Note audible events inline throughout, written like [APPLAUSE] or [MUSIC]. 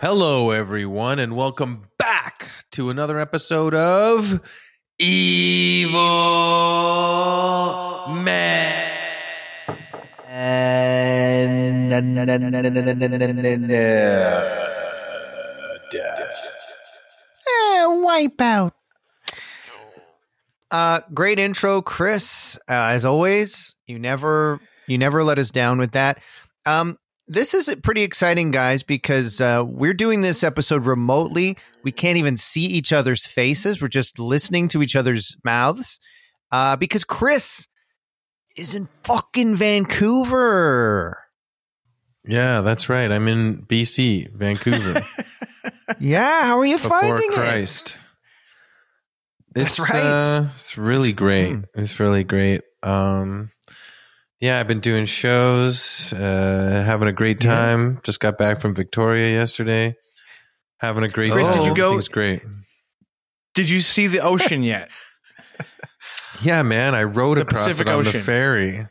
Hello, everyone, and welcome back to another episode of Evil Man. Eh, wipeout. Uh, great intro, Chris. Uh, as always, you never you never let us down with that. Um, this is pretty exciting, guys, because uh, we're doing this episode remotely. We can't even see each other's faces. We're just listening to each other's mouths. Uh, because Chris is in fucking Vancouver. Yeah, that's right. I'm in BC, Vancouver, [LAUGHS] Yeah, how are you before finding it? Christ. That's It's, right. uh, it's really great. hmm. It's really great. Um, yeah, I've been doing shows, uh, having a great Yeah. time. Just got back from Victoria yesterday. Having a great Chris, time. did you go- Everything's great. Did you see the ocean yet? [LAUGHS] Yeah, man. I rode The across Pacific it on the ferry.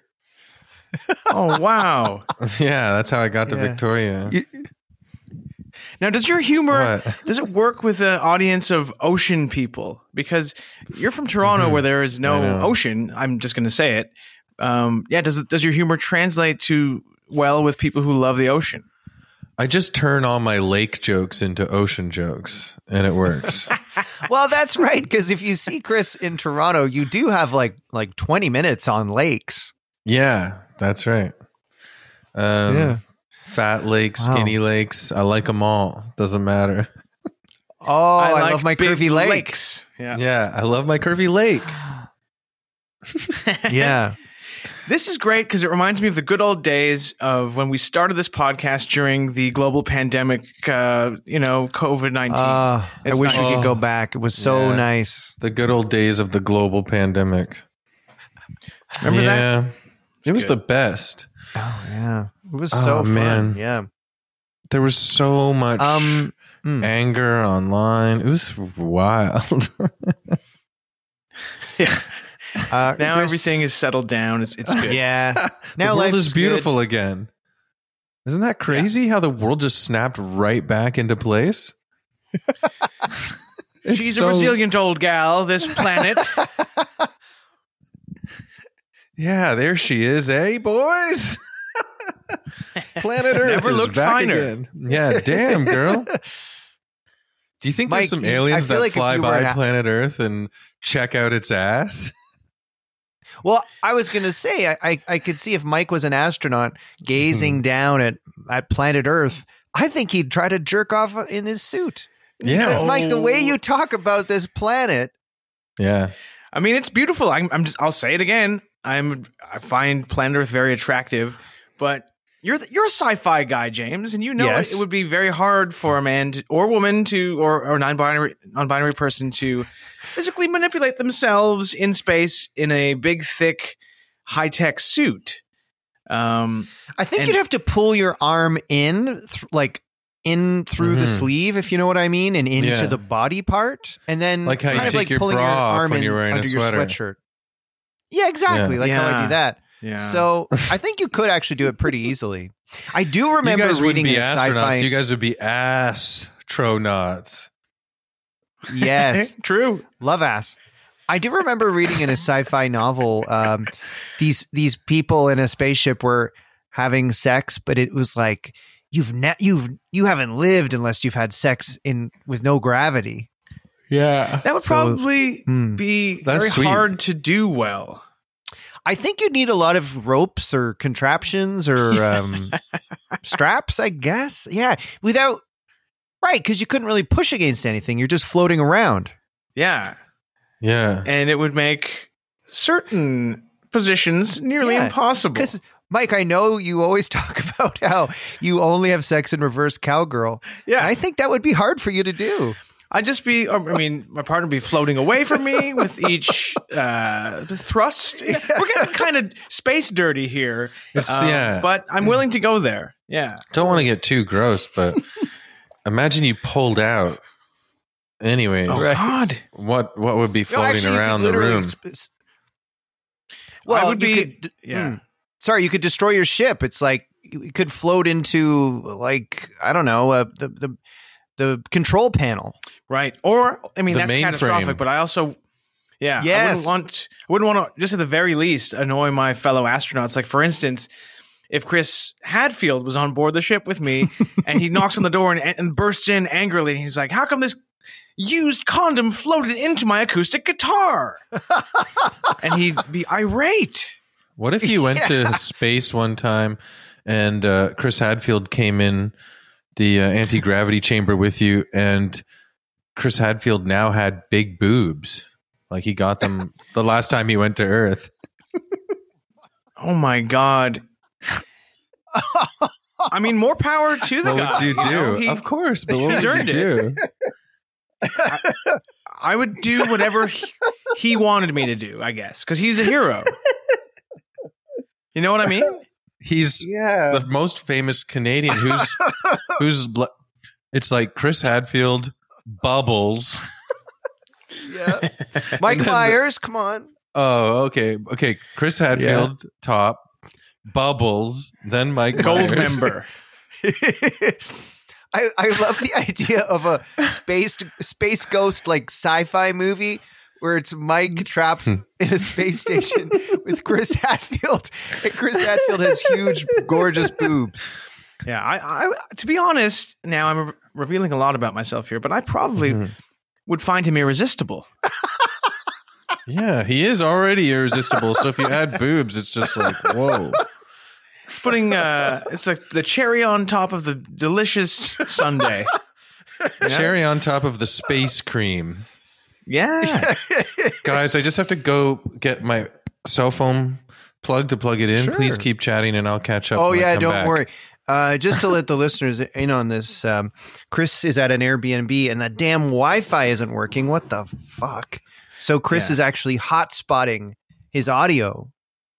[LAUGHS] oh wow! [LAUGHS] yeah, that's how I got to Yeah. Victoria. Now, does your humor What? does it work with an audience of ocean people? Because you're from Toronto, Mhm. where there is no ocean. I'm just going to say it. Um, yeah, does does your humor translate to well with people who love the ocean? I just turn all my lake jokes into ocean jokes, and it works. [LAUGHS] well, that's right. Because if you see Chris in Toronto, you do have like like twenty minutes on lakes. yeah, that's right. Um, Yeah. Fat lakes, Wow. skinny lakes. I like them all. Doesn't matter. Oh, I, like love my curvy lake. lakes. Yeah. Yeah, I love my curvy lake. [LAUGHS] Yeah, This is great because it reminds me of the good old days of when we started this podcast during the global pandemic, uh, you know, COVID 19. uh, I It's wish we could go back. It was so Yeah. nice. The good old days of the global pandemic. Remember that? yeah, it was good. the best. Oh yeah, it was Oh, so fun. man. Yeah. There was so much Um. mm. anger online. It was wild. [LAUGHS] Yeah. Uh, [LAUGHS] Now Chris- everything is settled down. It's, it's good. Yeah. [LAUGHS] Now the world life is beautiful again. Isn't that crazy how the world just snapped right back into place? [LAUGHS] She's so- a resilient old gal, this planet. Yeah, there she is, eh, boys? Planet Earth Never looked back finer. again. Yeah, damn, girl. Do you think Mike, there's some aliens that like fly by an planet Earth and check out its ass? Well, I was gonna say I, I I could see if Mike was an astronaut gazing Hmm. down at at planet Earth. I think he'd try to jerk off in his suit. Yeah, Because Mike, the way you talk about this planet, yeah. I mean, it's beautiful. I'm, I'm just. I'll say it again. I'm. I find Planet Earth very attractive, but you're the, you're a sci-fi guy, James, and you know Yes. it, it would be very hard for a man to, or woman to or or non-binary non-binary person to physically manipulate themselves in space in a big, thick, high-tech suit. Um, I think And- you'd have to pull your arm in, th- like in through the Mhm. sleeve, if you know what I mean, and into Yeah. the body part, and then Like how you kind of take like your pulling bra your arm in you're wearing a under your sweater. sweatshirt. Yeah, exactly. Yeah. Like how I do that. Yeah. So I think you could actually do it pretty easily. I do remember you guys reading be a astronauts. sci-fi. You guys would be astronauts. yes, [LAUGHS] true. love ass. I do remember reading in a sci-fi novel um, these these people in a spaceship were having sex, but it was like you've ne- you've you haven't lived unless you've had sex in with no gravity. Yeah. That would So- probably Hmm. be That's very sweet. hard to do well. I think you'd need a lot of ropes or contraptions or [LAUGHS] um, straps, I guess. Yeah, without right because you couldn't really push against anything. You're just floating around. Yeah. Yeah. And it would make certain positions nearly Yeah, impossible. Because Mike, I know you always [LAUGHS] talk about how you only have sex in reverse cowgirl. Yeah. I think that would be hard for you to do. I'd just be, I mean, my partner would be floating away from me with each uh, thrust. [LAUGHS] We're getting kind of space dirty here. Um, yeah. But I'm willing to go there. Yeah. Don't want to get too gross, but [LAUGHS] imagine you pulled out. Anyways, Oh, Right. God. what what would be No, floating actually, around the room? sp- s- I Well, would you be, could- yeah. hmm. Sorry, you could destroy your ship. It's like you could float into like I don't know uh, the the the control panel. Right. Or, I mean, The that's mainframe. catastrophic, but I also, yeah, I wouldn't want, I wouldn't want to, just at the very least, annoy my fellow astronauts. Like, for instance, if Chris Hadfield was on board the ship with me [LAUGHS] and he knocks on the door and, and bursts in angrily, and he's like, How come this used condom floated into my acoustic guitar? [LAUGHS] and he'd be irate. What if you went to [LAUGHS] space one time and uh, Chris Hadfield came in the uh, anti gravity chamber with you, and Chris Hadfield now had big boobs? Like he got them [LAUGHS] the last time he went to Earth. Oh my God. I mean, more power to the What guy. would you do? know? He- of course, but what he's would earned you do? I would do whatever he, he wanted me to do, I guess, because he's a hero. You know what I mean? He's Yeah. the most famous Canadian who's [LAUGHS] who's bl- it's like Chris Hadfield, Bubbles. yeah. [LAUGHS] Mike Myers, come on. Oh, okay, okay. Chris Hadfield, top, Bubbles, then Mike Gold Myers. member. [LAUGHS] I, I love the idea of a space space ghost like sci-fi movie where it's Mike trapped [LAUGHS] in a space station [LAUGHS] with Chris Hadfield, and Chris Hadfield has huge, gorgeous boobs. Yeah, I, I to be honest, now I'm re- revealing a lot about myself here, but I probably Mhm. would find him irresistible. [LAUGHS] Yeah, he is already irresistible. So if you add boobs, it's just like whoa. Putting uh it's like the cherry on top of the delicious sundae. Cherry on top of the space cream. Yeah. [LAUGHS] Guys, I just have to go get my cell phone plug to plug it in. Sure. Please keep chatting and I'll catch up. Oh when I yeah, come don't back. worry. Uh, just to let the [LAUGHS] listeners in on this, um, Chris is at an Airbnb and the damn Wi-Fi isn't working. What the fuck? So Chris Yeah. is actually hotspotting his audio,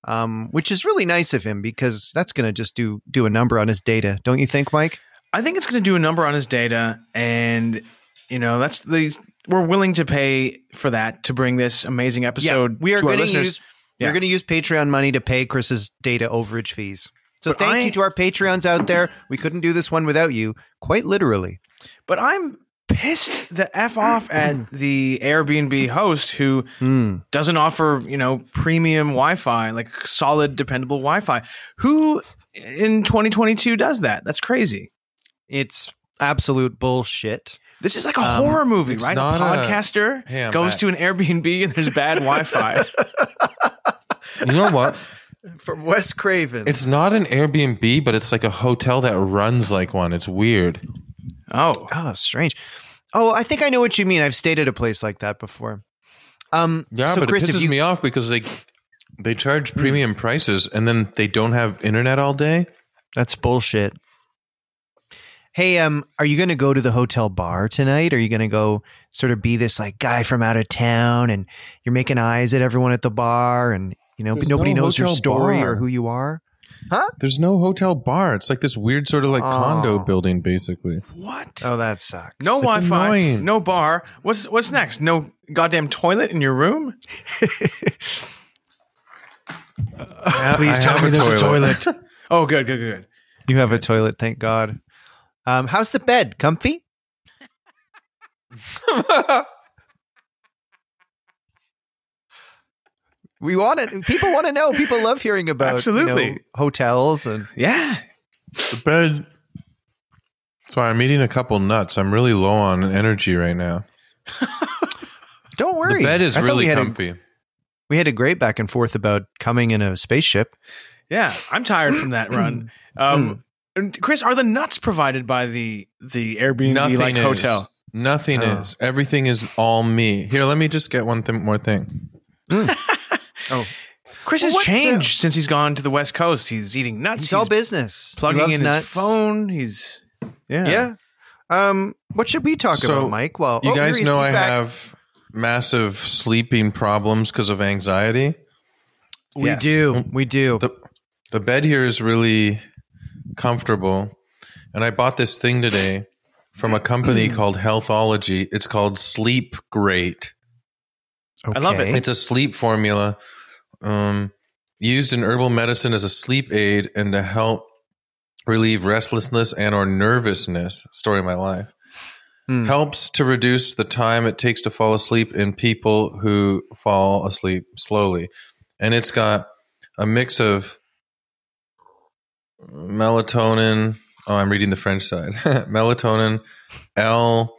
um, which is really nice of him because that's going to just do do a number on his data, don't you think, Mike? I think it's going to do a number on his data, and you know that's the we're willing to pay for that to bring this amazing episode. we are to our going to listeners. use Yeah. we're going to use Patreon money to pay Chris's data overage fees. So But thank I- you to our Patreons out there. We couldn't do this one without you, quite literally. But I'm pissed the f off [CLEARS THROAT] at the Airbnb host who Hmm. doesn't offer you know premium Wi-Fi, like solid, dependable Wi-Fi. Who in 2022 does that? That's crazy. It's absolute bullshit. This is like a Um, horror movie, right? A not a- podcaster Hey, goes back. to an Airbnb and there's bad Wi-Fi. [LAUGHS] [LAUGHS] You know what? From Wes Craven. It's not an Airbnb, but it's like a hotel that runs like one. It's weird. oh, Oh, strange. Oh, I think I know what you mean. I've stayed at a place like that before. Um, Yeah, so but Chris, it pisses you, me off because they they charge premium prices and then they don't have internet all day. that's bullshit. Hey, um, are you going to go to the hotel bar tonight? Are you going to go sort of be this like guy from out of town, and you're making eyes at everyone at the bar, and you know There's nobody no knows your story bar. or who you are? Huh? There's no hotel bar. It's like this weird sort of like condo Oh. building, basically. what? Oh, that sucks. no it's Wi-Fi, annoying. no bar. What's what's next? No goddamn toilet in your room? [LAUGHS] I- Please I tell me a there's a toilet. [LAUGHS] oh, good, good, good. You have a toilet, thank God. Um, how's the bed? Comfy? [LAUGHS] We want it. People want to know. People love hearing about you know, Absolutely. hotels and Yeah. the bed. So I'm eating a couple nuts. I'm really low on energy right now. [LAUGHS] don't worry. The bed is I thought really we had a- comfy. we had a great back and forth about coming in a spaceship. Yeah. I'm tired from that run. [CLEARS THROAT] Um, and Chris, are the nuts provided by the the Airbnb Nothing like is. hotel? Nothing Oh. is. Everything is all me. Here, let me just get one thing, more thing. [LAUGHS] Oh, Chris Well, has what, uh, changed since he's gone to the West Coast. He's eating nuts. it's all business. Plugging in nuts. his phone. He's yeah. Yeah. Um, what should we talk So, about, Mike? Well, You oh, guys know I back. have massive sleeping problems because of anxiety. We Yes. do. We do. The the bed here is really comfortable, and I bought this thing today from a company [CLEARS THROAT] called Healthology. It's called Sleep Great. okay. I love it. It's a sleep formula um, used in herbal medicine as a sleep aid and to help relieve restlessness and or nervousness. Story of my life. Hmm. Helps to reduce the time it takes to fall asleep in people who fall asleep slowly. And it's got a mix of melatonin. Oh, I'm reading the French side. [LAUGHS] melatonin, L,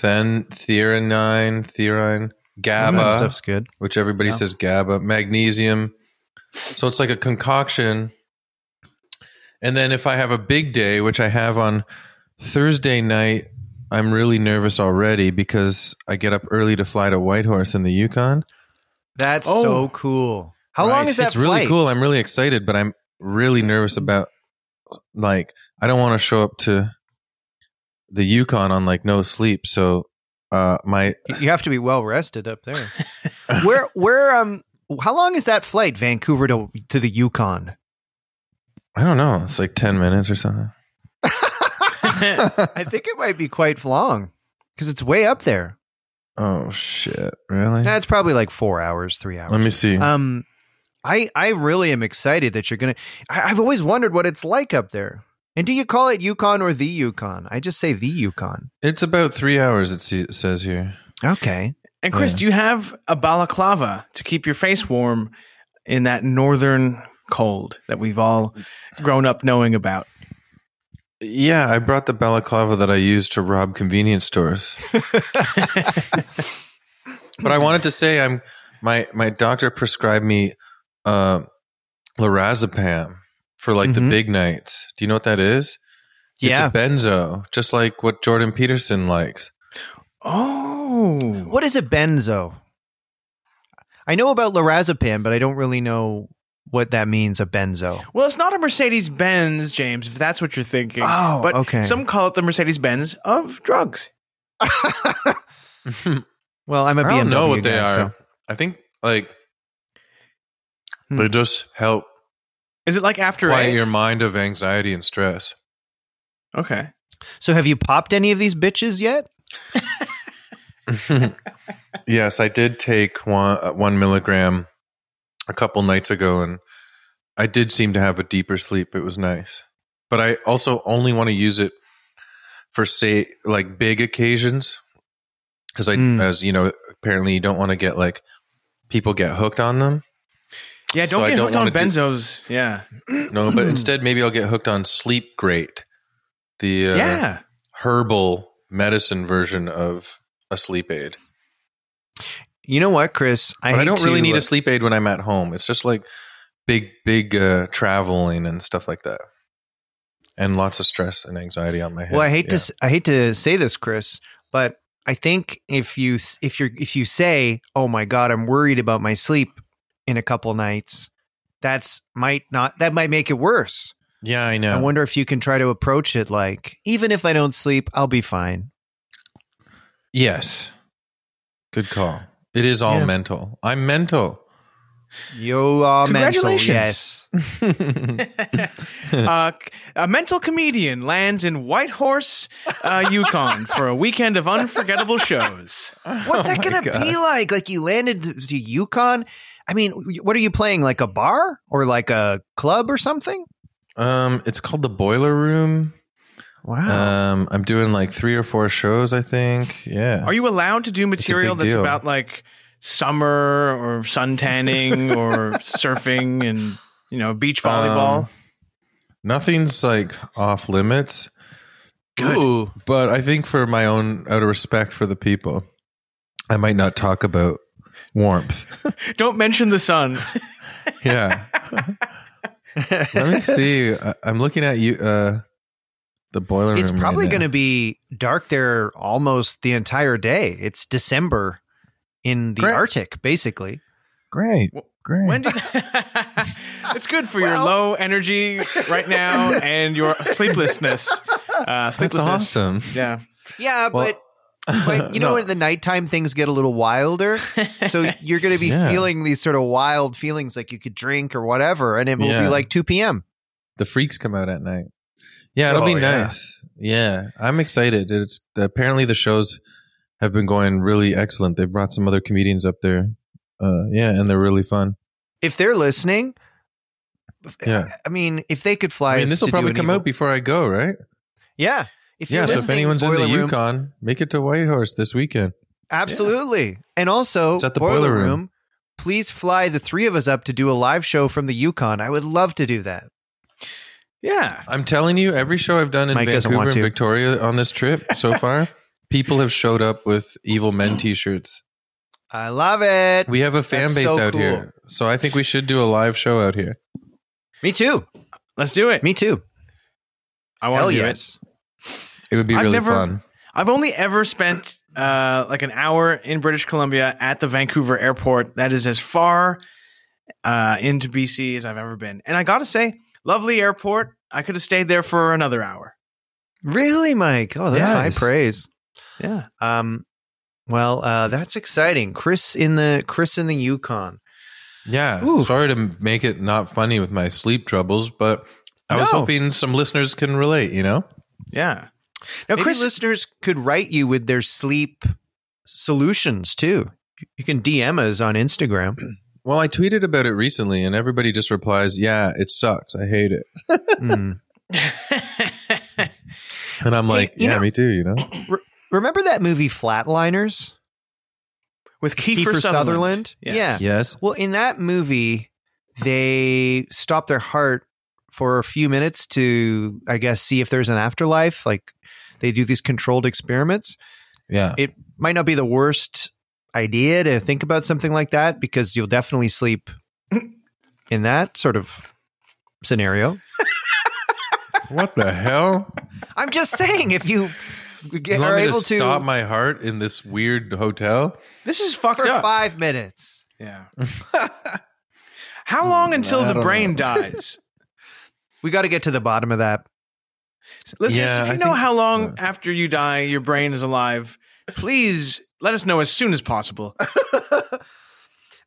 then theanine, theanine, That GABA, stuff's good. which everybody Yeah. says GABA, magnesium. So it's like a concoction. And then if I have a big day, which I have on Thursday night, I'm really nervous already because I get up early to fly to Whitehorse in the Yukon. That's Oh. so cool. How long is that it's really cool. I'm really excited, but I'm really nervous about like I don't want to show up to the Yukon on like no sleep. So uh my You have to be well rested up there. [LAUGHS] where where um how long is that flight Vancouver to to the Yukon? I don't know, it's like 10 minutes or something. [LAUGHS] I think it might be quite long cuz it's way up there. Oh shit, really? That's probably like 4 hours, 3 hours. Let me see. Um I I really am excited that you're going to I've always wondered what it's like up there. And do you call it Yukon or the Yukon? I just say the Yukon. It's about three hours. It, says here. Okay. And Chris, Yeah. do you have a balaclava to keep your face warm in that northern cold that we've all grown up knowing about? Yeah, I brought the balaclava that I used to rob convenience stores. [LAUGHS] but I wanted to say, I'm my my doctor prescribed me uh, lorazepam for like Mhm. the big nights. Do you know what that is? Yeah. it's a benzo, just like what Jordan Peterson likes. Oh, What is a benzo? I know about lorazepam, but I don't really know what that means. A benzo. Well, it's not a Mercedes Benz, James, if that's what you're thinking. Oh, but okay. some call it the Mercedes Benz of drugs. [LAUGHS] [LAUGHS] well, I'm a I BMW don't know what they are. so- I think like Hmm. they just help Is it like after quiet eight? your mind of anxiety and stress. okay. So, have you popped any of these bitches yet? [LAUGHS] [LAUGHS] yes, I did take one uh, one milligram a couple nights ago, and I did seem to have a deeper sleep. It was nice, but I also only want to use it for say like big occasions because I, Mm. as you know, apparently you don't want to get like people get hooked on them. Yeah, don't I get don't hooked on wanna do- benzos. yeah. No, but instead maybe I'll get hooked on Sleep Great, the uh, yeah. herbal medicine version of a sleep aid. You know what, Chris? I, I, don't really to, need uh, a sleep aid when I'm at home. It's just like big, big uh, traveling and stuff like that, and lots of stress and anxiety on my head. Well, I hate Yeah. to I hate to say this, Chris, but I think if you if you're if you say, "Oh my God, I'm worried about my sleep in a couple nights," that's might not that might make it worse. Yeah, I know. I wonder if you can try to approach it like, even if I don't sleep, I'll be fine. yes, good call. It is all Yeah. mental. I'm mental. You are Congratulations. mental, yes. [LAUGHS] [LAUGHS] uh, a mental comedian lands in Whitehorse, uh, Yukon for a weekend of unforgettable shows. What's Oh that gonna God. be like? Like you landed to Yukon. I mean, what are you playing? Like a bar or like a club or something? Um, it's called the Boiler Room. Wow. Um, I'm doing like three or four shows. I think. Yeah. Are you allowed to do material that's deal. about like summer or sun tanning or [LAUGHS] surfing and you know beach volleyball? Um, Nothing's like off limits. Good. Ooh. But I think for my own, out of respect for the people, I might not talk about warmth. [LAUGHS] Don't mention the sun. [LAUGHS] Yeah. [LAUGHS] Let me see. I, I'm looking at you. Uh, the boiler room. It's probably now. going to be dark there almost the entire day. It's December in the Great. Arctic, basically. great. Great. When do it's good for your low energy right now and your sleeplessness. Uh, That's sleeplessness. awesome. Yeah. Yeah, Well- but, but [LAUGHS] you know, No. at the nighttime things get a little wilder. so [LAUGHS] you're going to be Yeah. feeling these sort of wild feelings like you could drink or whatever, and it will Yeah. be like 2 p.m. the freaks come out at night. Yeah, it'll Oh, be nice. Yeah, I'm excited. It's apparently the shows have been going really excellent. They've brought some other comedians up there. Uh, yeah, and they're really fun. If they're listening, Yeah. I mean, if they could fly, I mean, this will probably come evil- out before I go, right? Yeah. If Yeah. So if anyone's in the Room, Yukon, make it to Whitehorse this weekend. Absolutely. And also, It's at the Boiler, Boiler room. Room. please fly the three of us up to do a live show from the Yukon. I would love to do that. Yeah. I'm telling you, every show I've done in Mike Vancouver and. Victoria on this trip so [LAUGHS] far, people have showed up with Evil Men T-shirts. I love it. We have a fan That's base so out cool. here, so I think we should do a live show out here. Me too. Let's do it. Me too. I want Hell to do yes. it. It would be I've really never- fun. I've only ever spent uh, like an hour in British Columbia at the Vancouver airport. That is as far uh, into BC as I've ever been. And I got to say, lovely airport. I could have stayed there for another hour. Really, Mike? Oh, that's high praise. Yeah. Um, well, uh, that's exciting. Chris in the Chris in the Yukon. Yeah. Ooh. Sorry to make it not funny with my sleep troubles, but I was hoping some listeners can relate, you know? Yeah. Now, Maybe Chris, listeners could write you with their sleep solutions too. You can DM us on Instagram. [CLEARS THROAT] Well, I tweeted about it recently and everybody just replies, "Yeah, it sucks. I hate it." Mm. [LAUGHS] And I'm like, you "Yeah, know- me too, you know?" [CLEARS THROAT] Remember that movie Flatliners? with Kiefer, Kiefer Sutherland. Sutherland? Yes. Yeah. Yes. Well, in that movie, they stop their heart for a few minutes to, I guess, see if there's an afterlife. Like they do these controlled experiments. Yeah. It might not be the worst idea to think about something like that because you'll definitely sleep [CLEARS THROAT] in that sort of scenario. [LAUGHS] what the hell? I'm just saying, if you You get, want are me able to to, stop my heart in this weird hotel? This is fucked for up. five minutes. Yeah. [LAUGHS] How long mm, until the brain know. [LAUGHS] dies? We got to get to the bottom of that. Listeners, Yeah, if you I know think- how long uh, after you die your brain is alive, please let us know as soon as possible. [LAUGHS]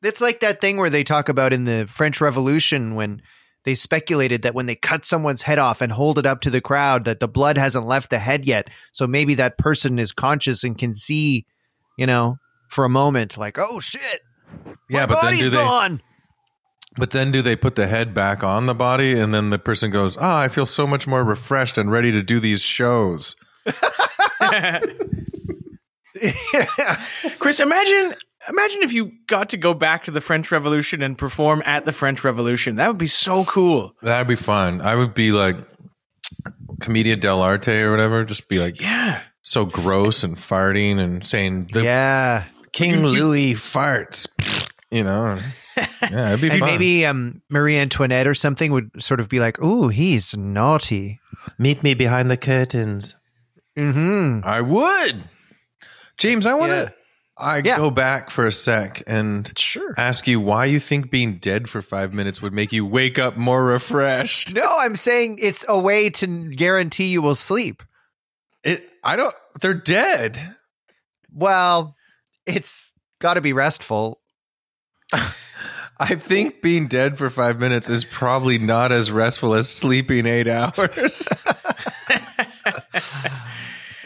It's like that thing where they talk about in the French Revolution when they speculated that when they cut someone's head off and hold it up to the crowd, that the blood hasn't left the head yet. So maybe that person is conscious and can see, you know, for a moment, like, oh shit, Yeah, my but then do they gone. But then do they put the head back on the body and then the person goes, "Ah, I feel so much more refreshed and ready to do these shows." [LAUGHS] Chris, imagine imagine if you got to go back to the French Revolution and perform at the French Revolution. That would be so cool. That'd be fun. I would be like comedian del arte or whatever, just be like Yeah. so gross and farting and saying the yeah. King Louis farts. You know. [LAUGHS] Yeah, it'd be And fun. maybe um, Marie Antoinette or something would sort of be like, ooh, he's naughty. meet me behind the curtains. Mm-hmm. I would. James, I want to Yeah. I Yeah. go back for a sec and Sure. ask you why you think being dead for 5 minutes would make you wake up more refreshed. No, I'm saying it's a way to guarantee you will sleep. It I don't they're dead. Well, it's got to be restful. [LAUGHS] I think being dead for 5 minutes is probably not as restful as sleeping 8 hours. [LAUGHS]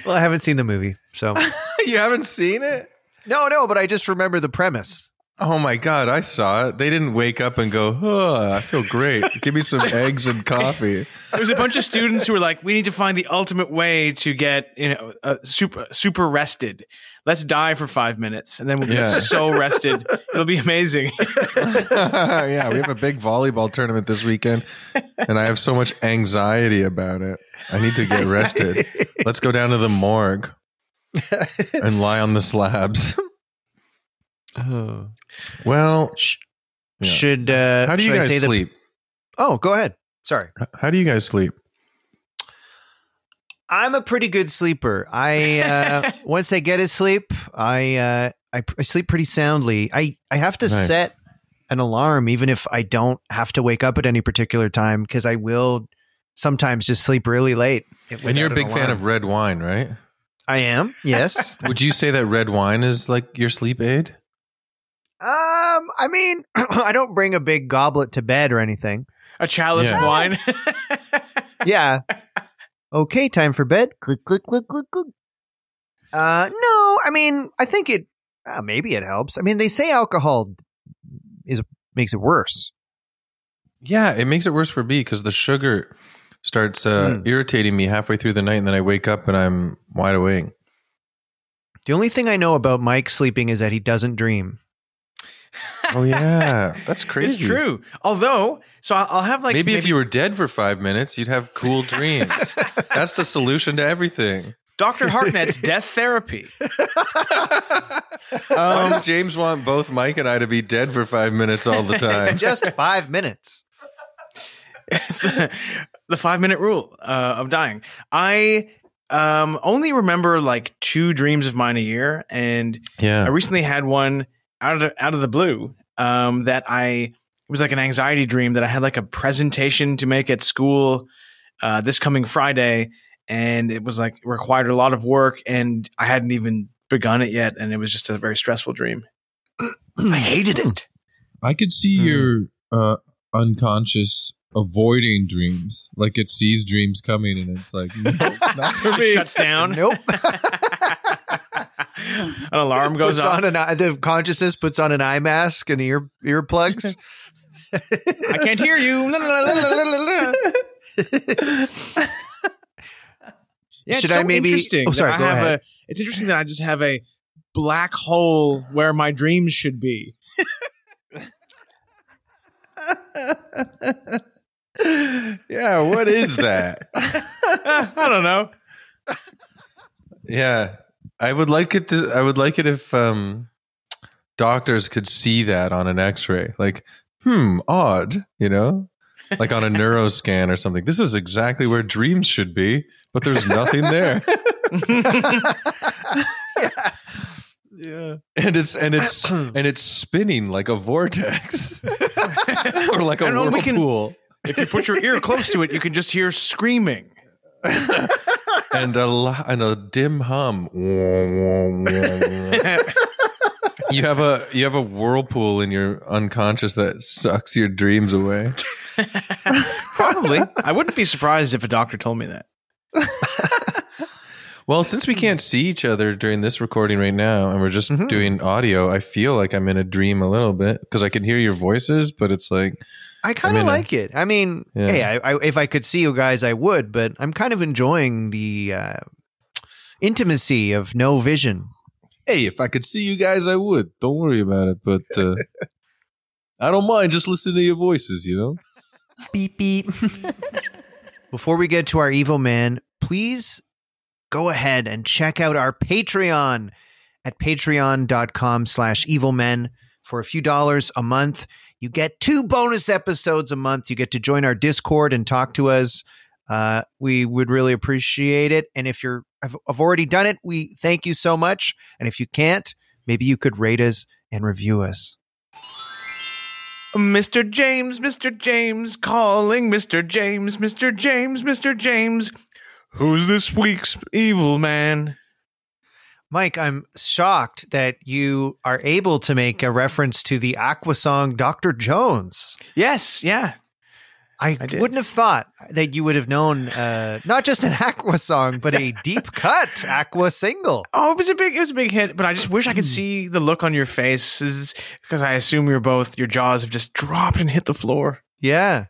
Well, I haven't seen the movie, so [LAUGHS] you haven't seen it? no, no. But I just remember the premise. Oh my god, I saw it. They didn't wake up and go, "Oh, I feel great. Give me some [LAUGHS] eggs and coffee." There was a bunch of students who were like, "We need to find the ultimate way to get you know uh, super super rested. Let's die for five minutes, and then we'll be Yeah. so rested. It'll be amazing." [LAUGHS] yeah, we have a big volleyball tournament this weekend, and I have so much anxiety about it. I need to get rested. Let's go down to the morgue [LAUGHS] and lie on the slabs. Oh. Well, Yeah. Should uh, how do you guys say the- sleep? oh, go ahead. Sorry. How do you guys sleep? I'm a pretty good sleeper. I uh, [LAUGHS] once I get to sleep, I, uh, I I sleep pretty soundly. I I have to Nice. set an alarm even if I don't have to wake up at any particular time because I will sometimes just sleep really late. And you're a big fan of red wine, right? I am. Yes. [LAUGHS] Would you say that red wine is like your sleep aid? Um. I mean, [CLEARS THROAT] I don't bring a big goblet to bed or anything. a chalice Yeah. of wine. [LAUGHS] Yeah. okay, time for bed. Click, click, click, click, click. Uh, no, I mean, I think it. Uh, maybe it helps. I mean, they say alcohol is makes it worse. Yeah, it makes it worse for me because the sugar starts uh, Mm. irritating me halfway through the night, and then I wake up and I'm wide awake. The only thing I know about Mike sleeping is that he doesn't dream. Oh yeah, [LAUGHS] that's crazy. It's true. Although, so I'll I'll have like maybe, if you were dead for five minutes, you'd have cool dreams. [LAUGHS] that's the solution to everything. Dr. Hartnett's [LAUGHS] death therapy. Why Um, does James want both Mike and I to be dead for five minutes all the time? Just five minutes. The five minute rule uh, of dying. I um, only remember like two dreams of mine a year, and I recently had one out of the, out of the blue um, that I it was like an anxiety dream that I had like a presentation to make at school uh, this coming Friday, and it was like required a lot of work, and I hadn't even begun it yet, and it was just a very stressful dream. [CLEARS THROAT] I hated it. I could see Hmm. your uh, unconscious avoiding dreams. Like it sees dreams coming and it's like, no, not [LAUGHS] for It shuts down. [LAUGHS] Nope. [LAUGHS] [LAUGHS] An alarm goes off. on an the consciousness puts on an eye mask and ear earplugs. [LAUGHS] I can't hear you. Yeah, Should so I maybe- Interesting Oh, sorry, I go have ahead. A, it's interesting that I just have a black hole where my dreams should be. [LAUGHS] yeah. What is that? I don't know. Yeah, I would like it to. I would like it if um, doctors could see that on an X-ray. Like, hmm, odd. You know, like on a neuroscan or something. This is exactly where dreams should be, but there's nothing there. [LAUGHS] yeah. and it's and it's [CLEARS THROAT] and it's spinning like a vortex [LAUGHS] or like a we can- whirlpool If you put your ear close to it, you can just hear screaming. [LAUGHS] and a and a dim hum. you have a you have a whirlpool in your unconscious that sucks your dreams away. [LAUGHS] Probably. I wouldn't be surprised if a doctor told me that. Well, since we can't see each other during this recording right now, and we're just Mhm. doing audio, I feel like I'm in a dream a little bit because I can hear your voices, but it's like I kind of in a- like it. I mean, Yeah. hey, I, I, if I could see you guys, I would, but I'm kind of enjoying the uh, intimacy of no vision. hey, if I could see you guys, I would. Don't worry about it. But uh, [LAUGHS] I don't mind just listening to your voices, you know? Beep beep. [LAUGHS] Before we get to our evil man, please go ahead and check out our Patreon at patreon.com slash evilmen for a few dollars a month. You get two bonus episodes a month. You get to join our Discord and talk to us. Uh, we would really appreciate it. And if you're have, have already done it, we thank you so much. And if you can't, maybe you could rate us and review us. Mr. James, Mr. James, calling Mr. James, Mr. James, Mr. James. Who's this week's evil man? Mike, I'm shocked that you are able to make a reference to the Aqua song Dr. Jones. Yes, yeah. I, I wouldn't have thought that you would have known uh, not just an Aqua song, but a [LAUGHS] deep cut Aqua single. Oh, it was a big, it was a big hit. But I just wish I could see the look on your faces because I assume you're both your jaws have just dropped and hit the floor. Yeah.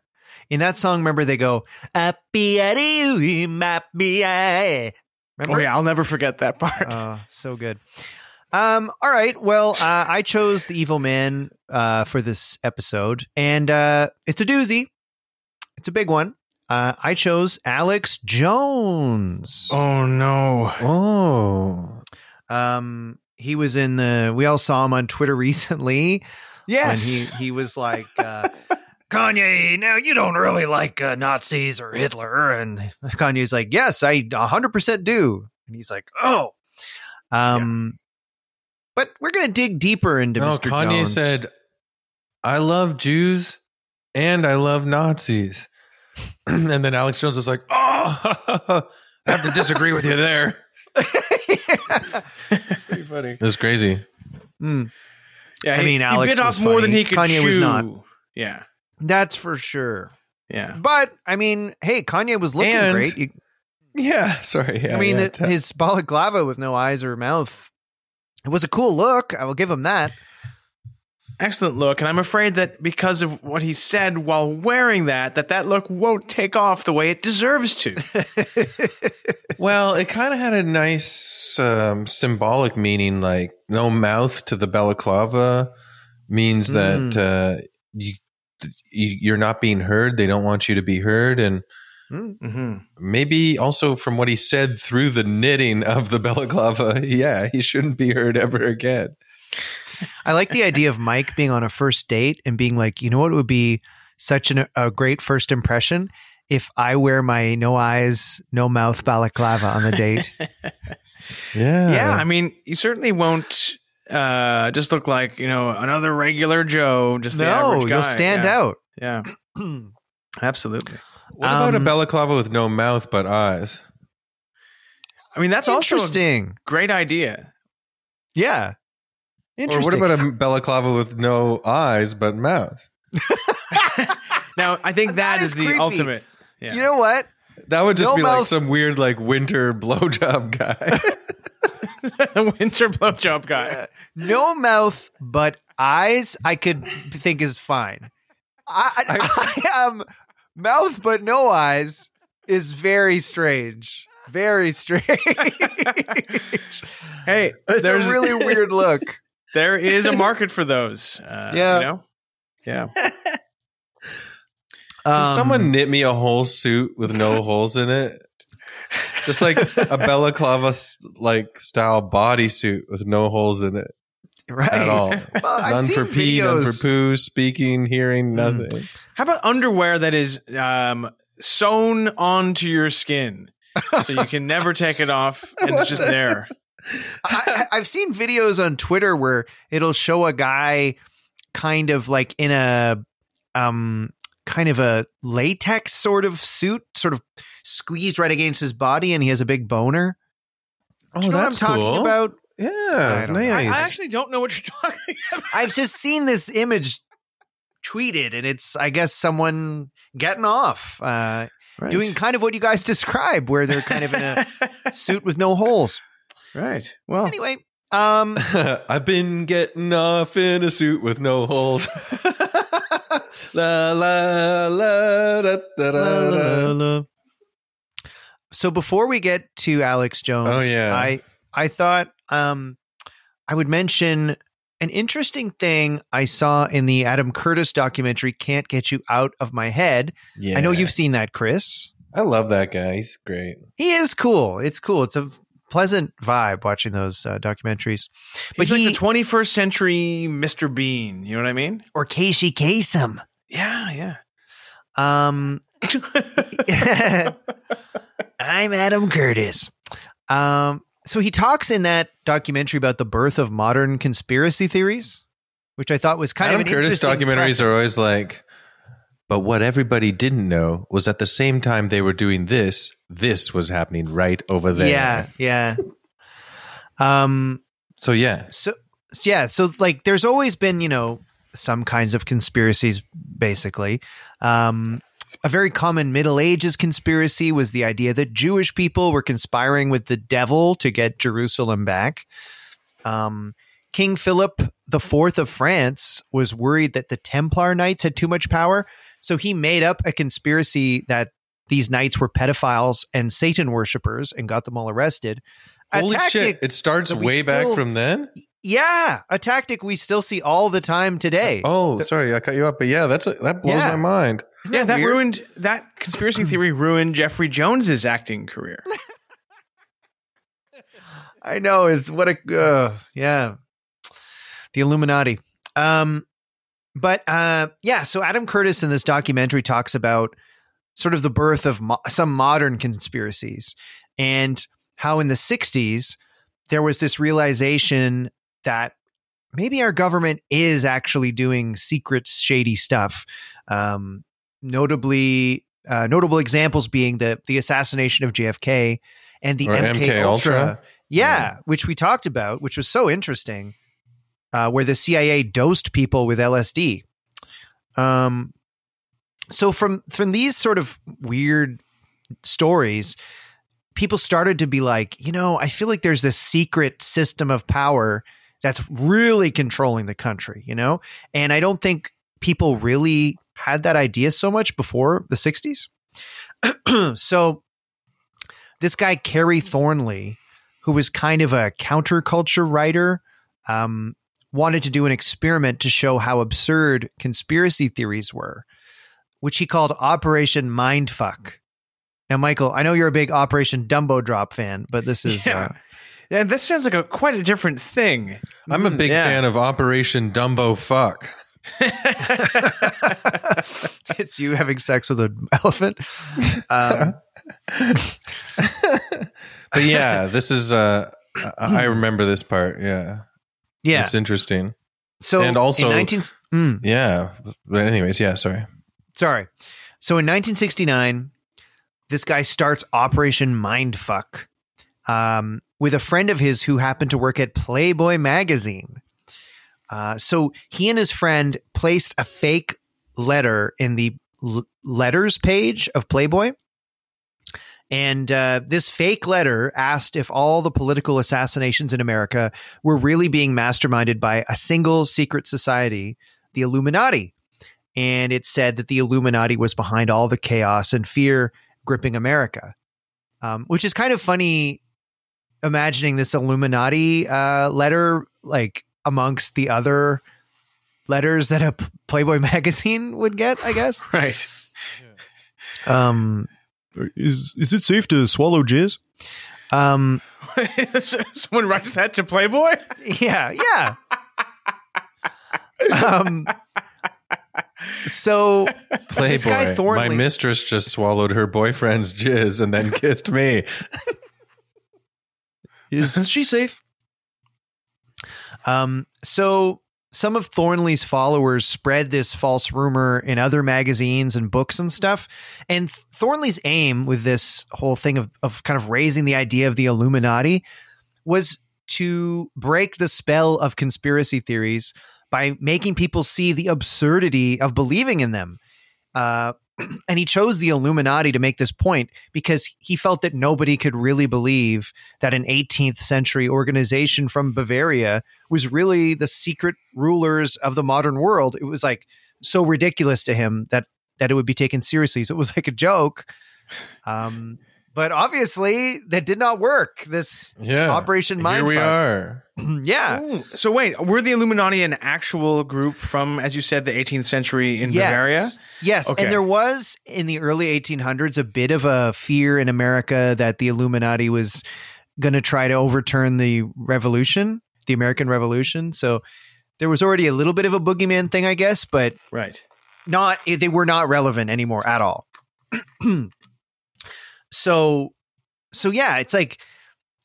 In that song, remember they go, "Appi-ari-ui, mappi-ai." Remember? Oh yeah, I'll never forget that [LAUGHS] part. Oh, so good. Um, all right. Well, uh, I chose the Evil Man uh, for this episode, and uh, it's a doozy. It's a big one. Uh, I chose Alex Jones. oh no. Oh. Um, he was in the. We all saw him on Twitter [LAUGHS] recently. Yes. when he he was like. Uh, [LAUGHS] Kanye, now you don't really like uh, Nazis or Hitler, and Kanye's like, "Yes, I 100% do," and he's like, "Oh." Um, but we're gonna dig deeper into No, Mr. Kanye Jones. said, I love Jews and I love Nazis. [CLEARS THROAT] and then Alex Jones was like, Oh, [LAUGHS] I have to disagree with you there. [LAUGHS] Pretty funny. It was crazy. Mm, yeah, I he- mean, Alex he bit was off more than he could Kanye chew. was not. Yeah, that's for sure. yeah. But I mean, hey, Kanye was looking And- great. You, Yeah. [LAUGHS] Sorry. Yeah, I mean, yeah, it- t- his balaclava with no eyes or mouth. It was a cool look. I will give him that. Excellent look, and I'm afraid that because of what he said while wearing that, that that look won't take off the way it deserves to. [LAUGHS] well, it kind of had a nice um, symbolic meaning. Like, no mouth to the balaclava means that uh, you, you you're not being heard. They don't want you to be heard, and hmm maybe also from what he said through the knitting of the balaclava, [LAUGHS] yeah, he shouldn't be heard ever again. I like the idea of Mike being on a first date and being like, you know what would be such an, a great first impression if I wear my no eyes, no mouth balaclava on the date. [LAUGHS] Yeah, Yeah, I mean, you certainly won't uh, just look like you know another regular Joe. Just the no, average guy. you'll stand yeah. out. Yeah, [CLEARS THROAT] absolutely. What about a Um, balaclava with no mouth but eyes? I mean, that's also a interesting. great idea. yeah. Or Interesting. what about a balaclava with no eyes but mouth? [LAUGHS] Now, I think [LAUGHS] That that is is, the ultimate. Yeah. You know what? That would just No be like some weird like winter [LAUGHS] blowjob guy. [LAUGHS] winter blowjob guy. No mouth, but eyes, I could think is fine. I, I, I [LAUGHS] am mouth, but no eyes is very strange. Very strange. [LAUGHS] Hey, It's there's a really weird look. there is a market for those. Uh, Yeah. you know. Yeah. Can Um, someone knit me a whole suit with no holes in it? Just like a balaclava s- like style bodysuit with no holes in it right at all. [LAUGHS] Well, I've none seen for pee, none for poo, speaking, hearing, Mm. nothing. How about underwear that is um, sewn onto your skin, so you can never take it off, [LAUGHS] and it's just there. I, I- I've seen videos on Twitter where it'll show a guy kind of like in a um kind of a latex sort of suit, sort of squeezed right against his body, and he has a big boner. Oh, you know what I'm that's talking cool. about? Yeah, I nice. I, I actually don't know what you're [LAUGHS] talking about. I've just seen this image tweeted, and it's I guess someone getting off, uh, doing kind of what you guys [LAUGHS] describe, where they're kind of in a [LAUGHS] suit with no holes. right. Well, Anyway, um, I've been getting off in a suit with no holes. la la la da, da, da, da. So before we get to Alex Jones, Oh, yeah. I I thought um I would mention an interesting thing I saw in the Adam Curtis documentary "Can't Get You Out of My Head." Yeah. I know you've seen that, Chris. I love that guy. He's great. He is cool. It's cool. It's a pleasant vibe watching those uh, documentaries. But he's like the 21st century Mr. Bean. You know what I mean? or Casey Kasem. Yeah, yeah. Um, [LAUGHS] [LAUGHS] I'm Adam Curtis. Um, so he talks in that documentary about the birth of modern conspiracy theories, which I thought was kind Adam of an Curtis interesting documentaries are always like, but what everybody didn't know was at the same time they were doing this, this was happening right over there. yeah, yeah. Um, So yeah, so so yeah, so like there's always been, you know, some kinds of conspiracies basically. Um a very common Middle Ages conspiracy was the idea that Jewish people were conspiring with the devil to get Jerusalem back. Um, King Philip IV of France was worried that the Templar Knights had too much power, so he made up a conspiracy that these knights were pedophiles and Satan worshippers and got them all arrested. A Holy shit! It starts way back from then. yeah, a tactic we still see all the time today. Oh, The- sorry, I cut you up, but yeah, that's a, that blows Yeah. my mind. Isn't yeah, that weird? ruined that conspiracy [CLEARS THROAT] theory ruined Jeffrey Jones's acting career. [LAUGHS] I know it's what a uh, yeah, the Illuminati. Um, but uh, yeah, so Adam Curtis in this documentary talks about sort of the birth of mo- some modern conspiracies and how in the '60s there was this realization that maybe our government is actually doing secret, shady stuff. Um, notably, uh, notable examples being the the assassination of JFK and the MK, MK Ultra. Ultra. Yeah, which we talked about, which was so interesting, uh, where the CIA dosed people with LSD. Um, so from from these sort of weird stories, people started to be like, you know, I feel like there's this secret system of power that's really controlling the country, you know, and I don't think people really had that idea so much before the '60s. [CLEARS THROAT] so this guy Kerry Thornley who was kind of a counterculture writer, um, wanted to do an experiment to show how absurd conspiracy theories were, which he called Operation Mindfuck. Now, Michael, I know you're a big Operation Dumbo Drop fan, but this is yeah. uh, yeah, this sounds like a quite a different thing. I'm a big yeah. fan of Operation Dumbo Fuck. [LAUGHS] it's you having sex with an [LAUGHS] elephant. Um, [LAUGHS] But yeah, this is uh I remember this part. Yeah. yeah. It's interesting. So and also- in 19, mm, Yeah. But anyways, yeah, sorry. sorry. So in 1969, this guy starts Operation Mindfuck um, with a friend of his who happened to work at Playboy magazine. Uh, so he and his friend placed a fake letter in the l- letters page of Playboy. And uh, this fake letter asked if all the political assassinations in America were really being masterminded by a single secret society, the Illuminati. And it said that the Illuminati was behind all the chaos and fear gripping America, um, which is kind of funny imagining this Illuminati uh, letter like amongst the other letters that a Playboy [LAUGHS] magazine would get, I guess. [LAUGHS] right. Um, is is it safe to swallow jizz? Um, [LAUGHS] Someone writes that to Playboy. yeah, yeah. um, so Playboy. This guy My mistress just swallowed her boyfriend's jizz and then kissed me. is she safe? Um, so some of Thornley's followers spread this false rumor in other magazines and books and stuff. And Thornley's aim with this whole thing of, of kind of raising the idea of the Illuminati was to break the spell of conspiracy theories by making people see the absurdity of believing in them. Uh, [CLEARS THROAT] and he chose the Illuminati to make this point because he felt that nobody could really believe that an 18th century organization from Bavaria was really the secret rulers of the modern world. It was like so ridiculous to him that that it would be taken seriously. So it was like a joke. Um, but obviously that did not work. This Yeah. Operation Here we are. [CLEARS THROAT] yeah. Ooh, so wait, were the Illuminati an actual group from, as you said, the 18th century in yes. Bavaria? Yes, Okay. and there was in the early 1800s a bit of a fear in America that the Illuminati was going to try to overturn the revolution, the American Revolution. So there was already a little bit of a boogeyman thing, I guess, but Right. not they were not relevant anymore at all. [CLEARS THROAT] so so yeah, it's like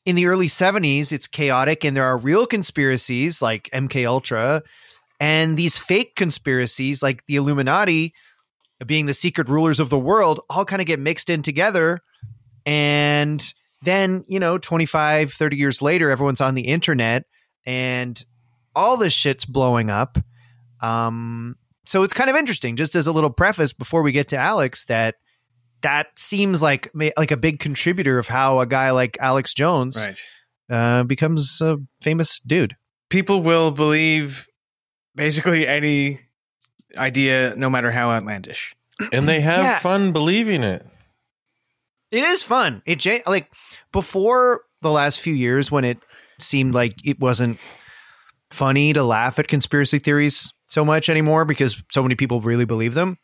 in the early 70s it's chaotic and there are real conspiracies like MK Ultra and these fake conspiracies like the Illuminati being the secret rulers of the world all kind of get mixed in together and then, you know, 25 30 years later everyone's on the internet and all this shit's blowing up. Um so it's kind of interesting, just as a little preface before we get to Alex, that that seems like like a big contributor of how a guy like Alex Jones Right. uh, becomes a famous dude. People will believe basically any idea, no matter how outlandish. And they have Yeah. fun believing it. It is fun. It like before the last few years when it seemed like it wasn't funny to laugh at conspiracy theories so much anymore because so many people really believe them.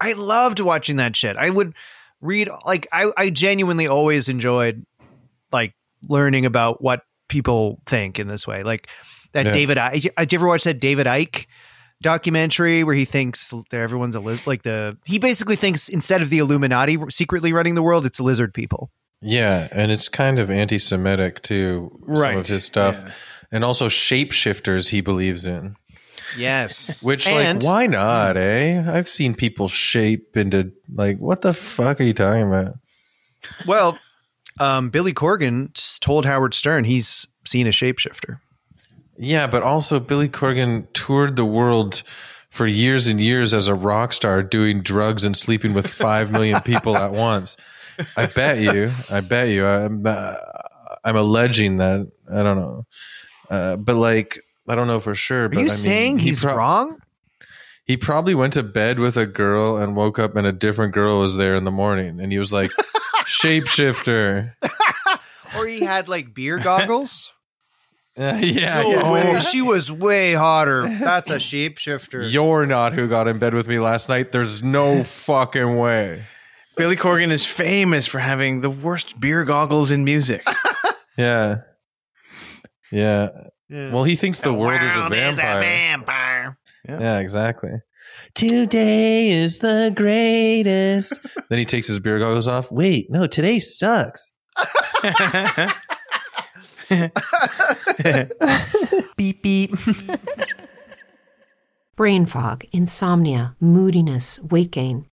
I loved watching that shit. I would read like I, I genuinely always enjoyed like learning about what people think in this way. Like that Yeah. David I did you ever watch that David Icke documentary where he thinks that everyone's a liz- like the he basically thinks instead of the Illuminati secretly running the world, it's lizard people. Yeah, and it's kind of anti-Semitic too. Some Right, of his stuff, yeah. and also shapeshifters he believes in. Yes. [LAUGHS] Which, And- like, why not? Eh? I've seen people shape into like, what the fuck are you talking about? well, um, Billy Corgan told Howard Stern he's seen a shapeshifter. Yeah, but also Billy Corgan toured the world for years and years as a rock star, doing drugs and sleeping with five million people at [LAUGHS] once. I bet you. I bet you. I'm. Uh, I'm alleging that. I don't know, uh, but like, I don't know for sure. Are but you I mean, saying he he's pro- wrong? He probably went to bed with a girl and woke up and a different girl was there in the morning, and he was like, [LAUGHS] "Shapeshifter." Or he had like beer goggles? [LAUGHS] Uh, yeah, no yeah. way. She was way hotter. That's a [LAUGHS] shapeshifter. You're not who got in bed with me last night. There's no fucking way. Billy Corgan is famous for having the worst beer goggles in music. Yeah. Yeah. Yeah. Well, he thinks the, world, is a vampire. vampire. Yeah, exactly. Today is the greatest. [LAUGHS] then he takes his beer goggles off. Wait, no, today sucks. [LAUGHS] beep beep. Brain fog, insomnia, moodiness, weight gain.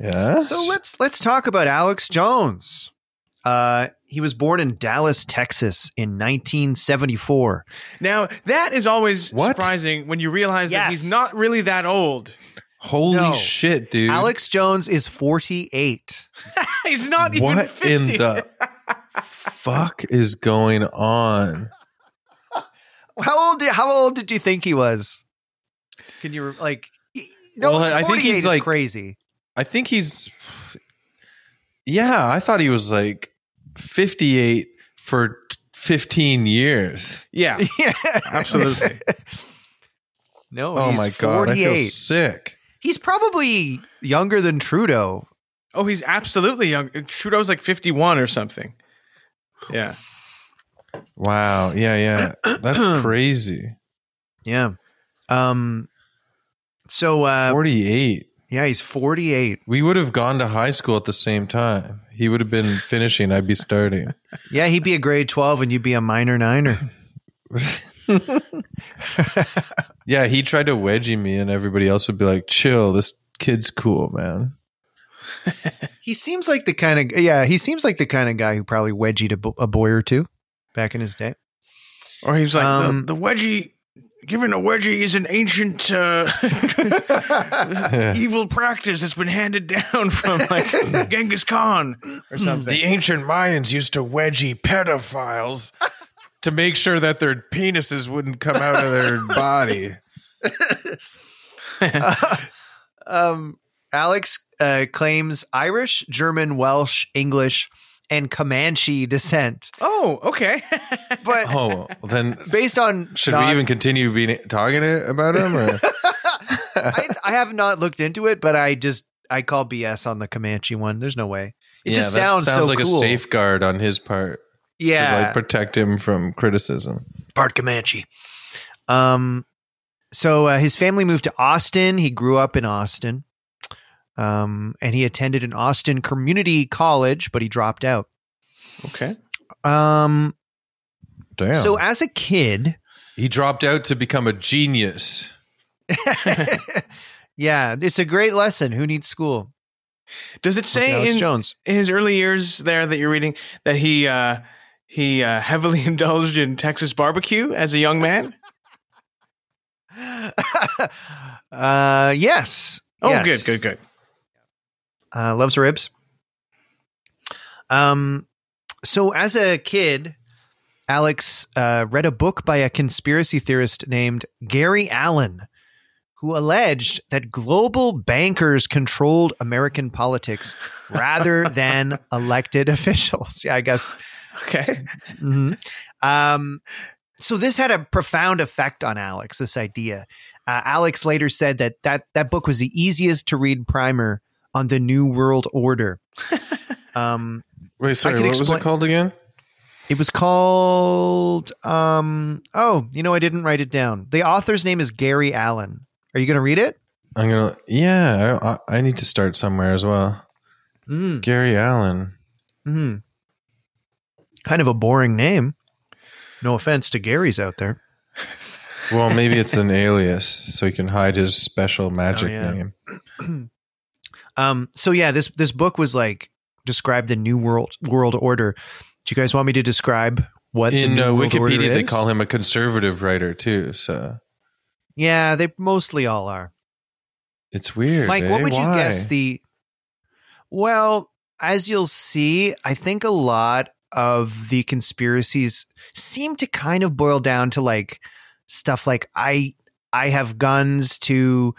yeah. So let's let's talk about Alex Jones. Uh, he was born in Dallas, Texas, in 1974. now, that is always What? surprising when you realize that he's not really that old. Holy No. shit, dude. Alex Jones is 48. [LAUGHS] he's not even what 50. in the fuck is going on? How old? Did, how old did you think he was? Can you like? No, Well, I think he's like- crazy. I think he's. Yeah, I thought he was like 58 for 15 years. yeah, [LAUGHS] Yeah, absolutely. No, Oh he's my god, I feel sick. He's probably younger than Trudeau. Oh, he's absolutely young. Trudeau's like 51 or something. Yeah. Wow. Yeah, yeah. That's [CLEARS THROAT] crazy. Yeah. Um. So, uh, 48. Yeah, he's 48. We would have gone to high school at the same time. He would have been finishing, I'd be starting. [LAUGHS] Yeah, he'd be a grade 12 and you'd be a minor niner. [LAUGHS] [LAUGHS] Yeah, he tried to wedgie me and everybody else would be like, "Chill, this kid's cool, man." He seems like the kind of yeah. He seems like the kind of guy who probably wedgied a, bo- a boy or two back in his day. Or he was like, Um, the, the wedgie, giving a wedgie is an ancient uh, [LAUGHS] evil practice that's been handed down from like [LAUGHS] Genghis Khan or something. The ancient Mayans used to wedgie pedophiles to make sure that their penises wouldn't come out of their [LAUGHS] body. um, Alex uh, claims Irish, German, Welsh, English, and Comanche descent, oh, okay. [LAUGHS] but Oh, well, then based on should not- we even continue being talking about him? Or? [LAUGHS] I, I have not looked into it, but I just I call BS on the Comanche one. There's no way. It just that sounds, sounds so like cool. a safeguard on his part to yeah, like protect him from criticism. part Comanche. Um, so uh, his family moved to Austin. He grew up in Austin. Um, and he attended an Austin community college, but he dropped out. Okay. Um, Damn. so as a kid, he dropped out to become a genius. [LAUGHS] yeah, it's a great lesson. Who needs school? Does it say in, Jones? in his early years there that you're reading that he uh, he uh, heavily [LAUGHS] indulged in Texas barbecue as a young man? [LAUGHS] uh, yes. Oh, Yes. good, good, good. Uh, loves ribs. Um, so as a kid, Alex uh, read a book by a conspiracy theorist named Gary Allen, who alleged that global bankers controlled American politics rather [LAUGHS] than elected officials. Yeah, I guess. Okay. Mhm. Um, so this had a profound effect on Alex. This idea. Uh, Alex later said that that that book was the easiest to read primer on the New World Order. [LAUGHS] um, Wait, sorry, could what was explain- it called again? it was called. Um, oh, you know, I didn't write it down. The author's name is Gary Allen. Are you going to read it? I'm gonna. Yeah, I, I I need to start somewhere as well. Mm, Gary Allen. mm. Kind of a boring name. No offense to Gary's out there. Well, maybe it's an alias, so he can hide his special magic Oh, yeah. name. [CLEARS THROAT] Um, so yeah, this this book was like describe the new world world order. Do you guys want me to describe what the In new uh, world order Wikipedia, they call him a conservative writer too. So Yeah, they mostly all are. it's weird. Mike, eh? what would you guess the? Well, as you'll see, I think a lot of the conspiracies seem to kind of boil down to like stuff like I I have guns to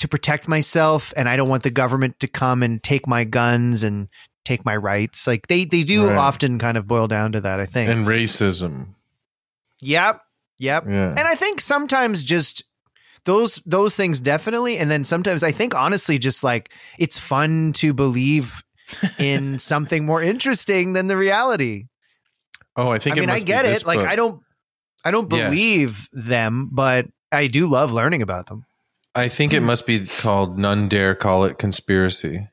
to protect myself and I don't want the government to come and take my guns and take my rights. Like they they do Right. often kind of boil down to that, I think. and racism? yep. Yep. Yeah. And I think sometimes just those those things definitely and then sometimes I think honestly just like it's fun to believe [LAUGHS] in something more interesting than the reality. oh, I think. I it mean, I get this it. Like. I don't I don't Yes. believe them, but I do love learning about them. I think it must be called None Dare Call It Conspiracy.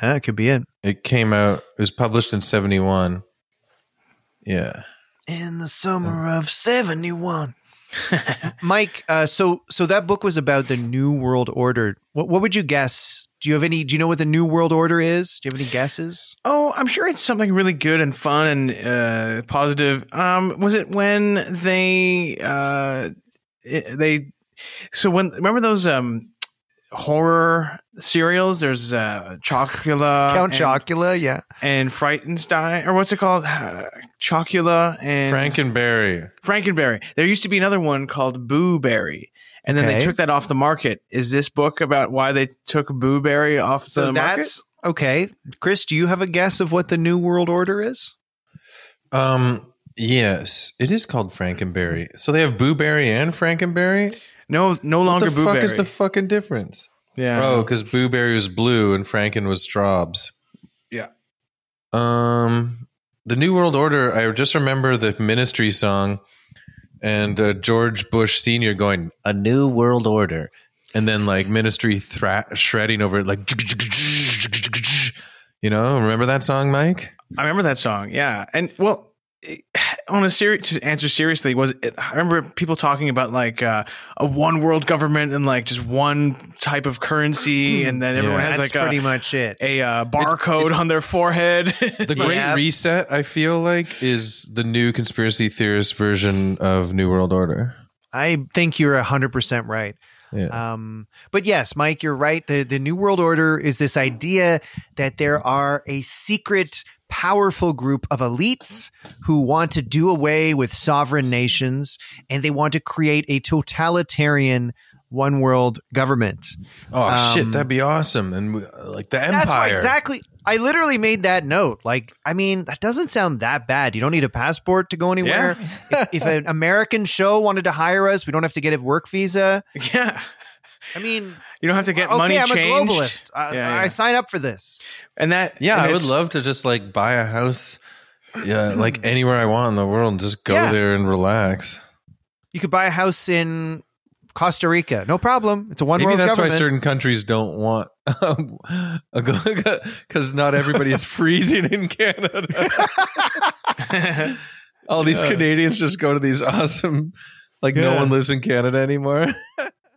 That could be it. It came out. It was published in seventy one. Yeah. In the summer of 71. [LAUGHS] Mike, uh, so so that book was about the New World Order. What what would you guess? Do you have any do you know what the New World Order is? Do you have any guesses? Oh, I'm sure it's something really good and fun and uh, positive. Um, was it when they uh, it, they so when remember those um horror serials? There's uh, Chocula, Count and, Chocula, yeah. and Frightenstein, or what's it called? Uh, Chocula and Frankenberry. Frankenberry. There used to be another one called Boo Berry. And then they took that off the market. Is this book about why they took Boo Berry off So the market? that's okay. Chris, do you have a guess of what the New World Order is? Um. Yes, it is called Frankenberry. So they have Booberry and Frankenberry. No, no longer What longer the Boo fuck Berry. is the fucking difference? yeah. Oh, because Booberry was blue and Franken was Straubs. Yeah. Um, the New World Order. I just remember the Ministry song and uh, George Bush Senior going a New World Order, and then like Ministry thra- shredding over it like. You know, remember that song, Mike? I remember that song. Yeah, and well, it- [SIGHS] on a serious to answer seriously, was it, I remember people talking about like uh, a one world government and like just one type of currency, and then everyone Yeah. has That's like pretty a, much it. a uh, barcode it's- on their forehead. [LAUGHS] The Great Yeah. Reset, I feel like, is the new conspiracy theorist version of New World Order. I think you're hundred percent right. Yeah. Um, but yes, Mike, you're right. The the New World Order is this idea that there are a secret, powerful group of elites who want to do away with sovereign nations and they want to create a totalitarian one world government. oh um, shit, that'd be awesome. And uh, like the That's why Empire. exactly. I literally made that note. Like, I mean, that doesn't sound that bad. You don't need a passport to go anywhere. if, if an American show wanted to hire us, we don't have to get a work visa. yeah, I mean, you don't have to get okay, money I'm changed. a globalist. I, Yeah, I sign up for this. And that Yeah, and I would love to just like buy a house, yeah, like [CLEARS THROAT] anywhere I want in the world. and Just go Yeah. there and relax. You could buy a house in Costa Rica. No problem. It's a one Maybe world that's government. why certain countries don't want [LAUGHS] [LAUGHS] because not everybody is freezing in Canada. [LAUGHS] All these Canadians just go to these awesome, like no one lives in Canada anymore.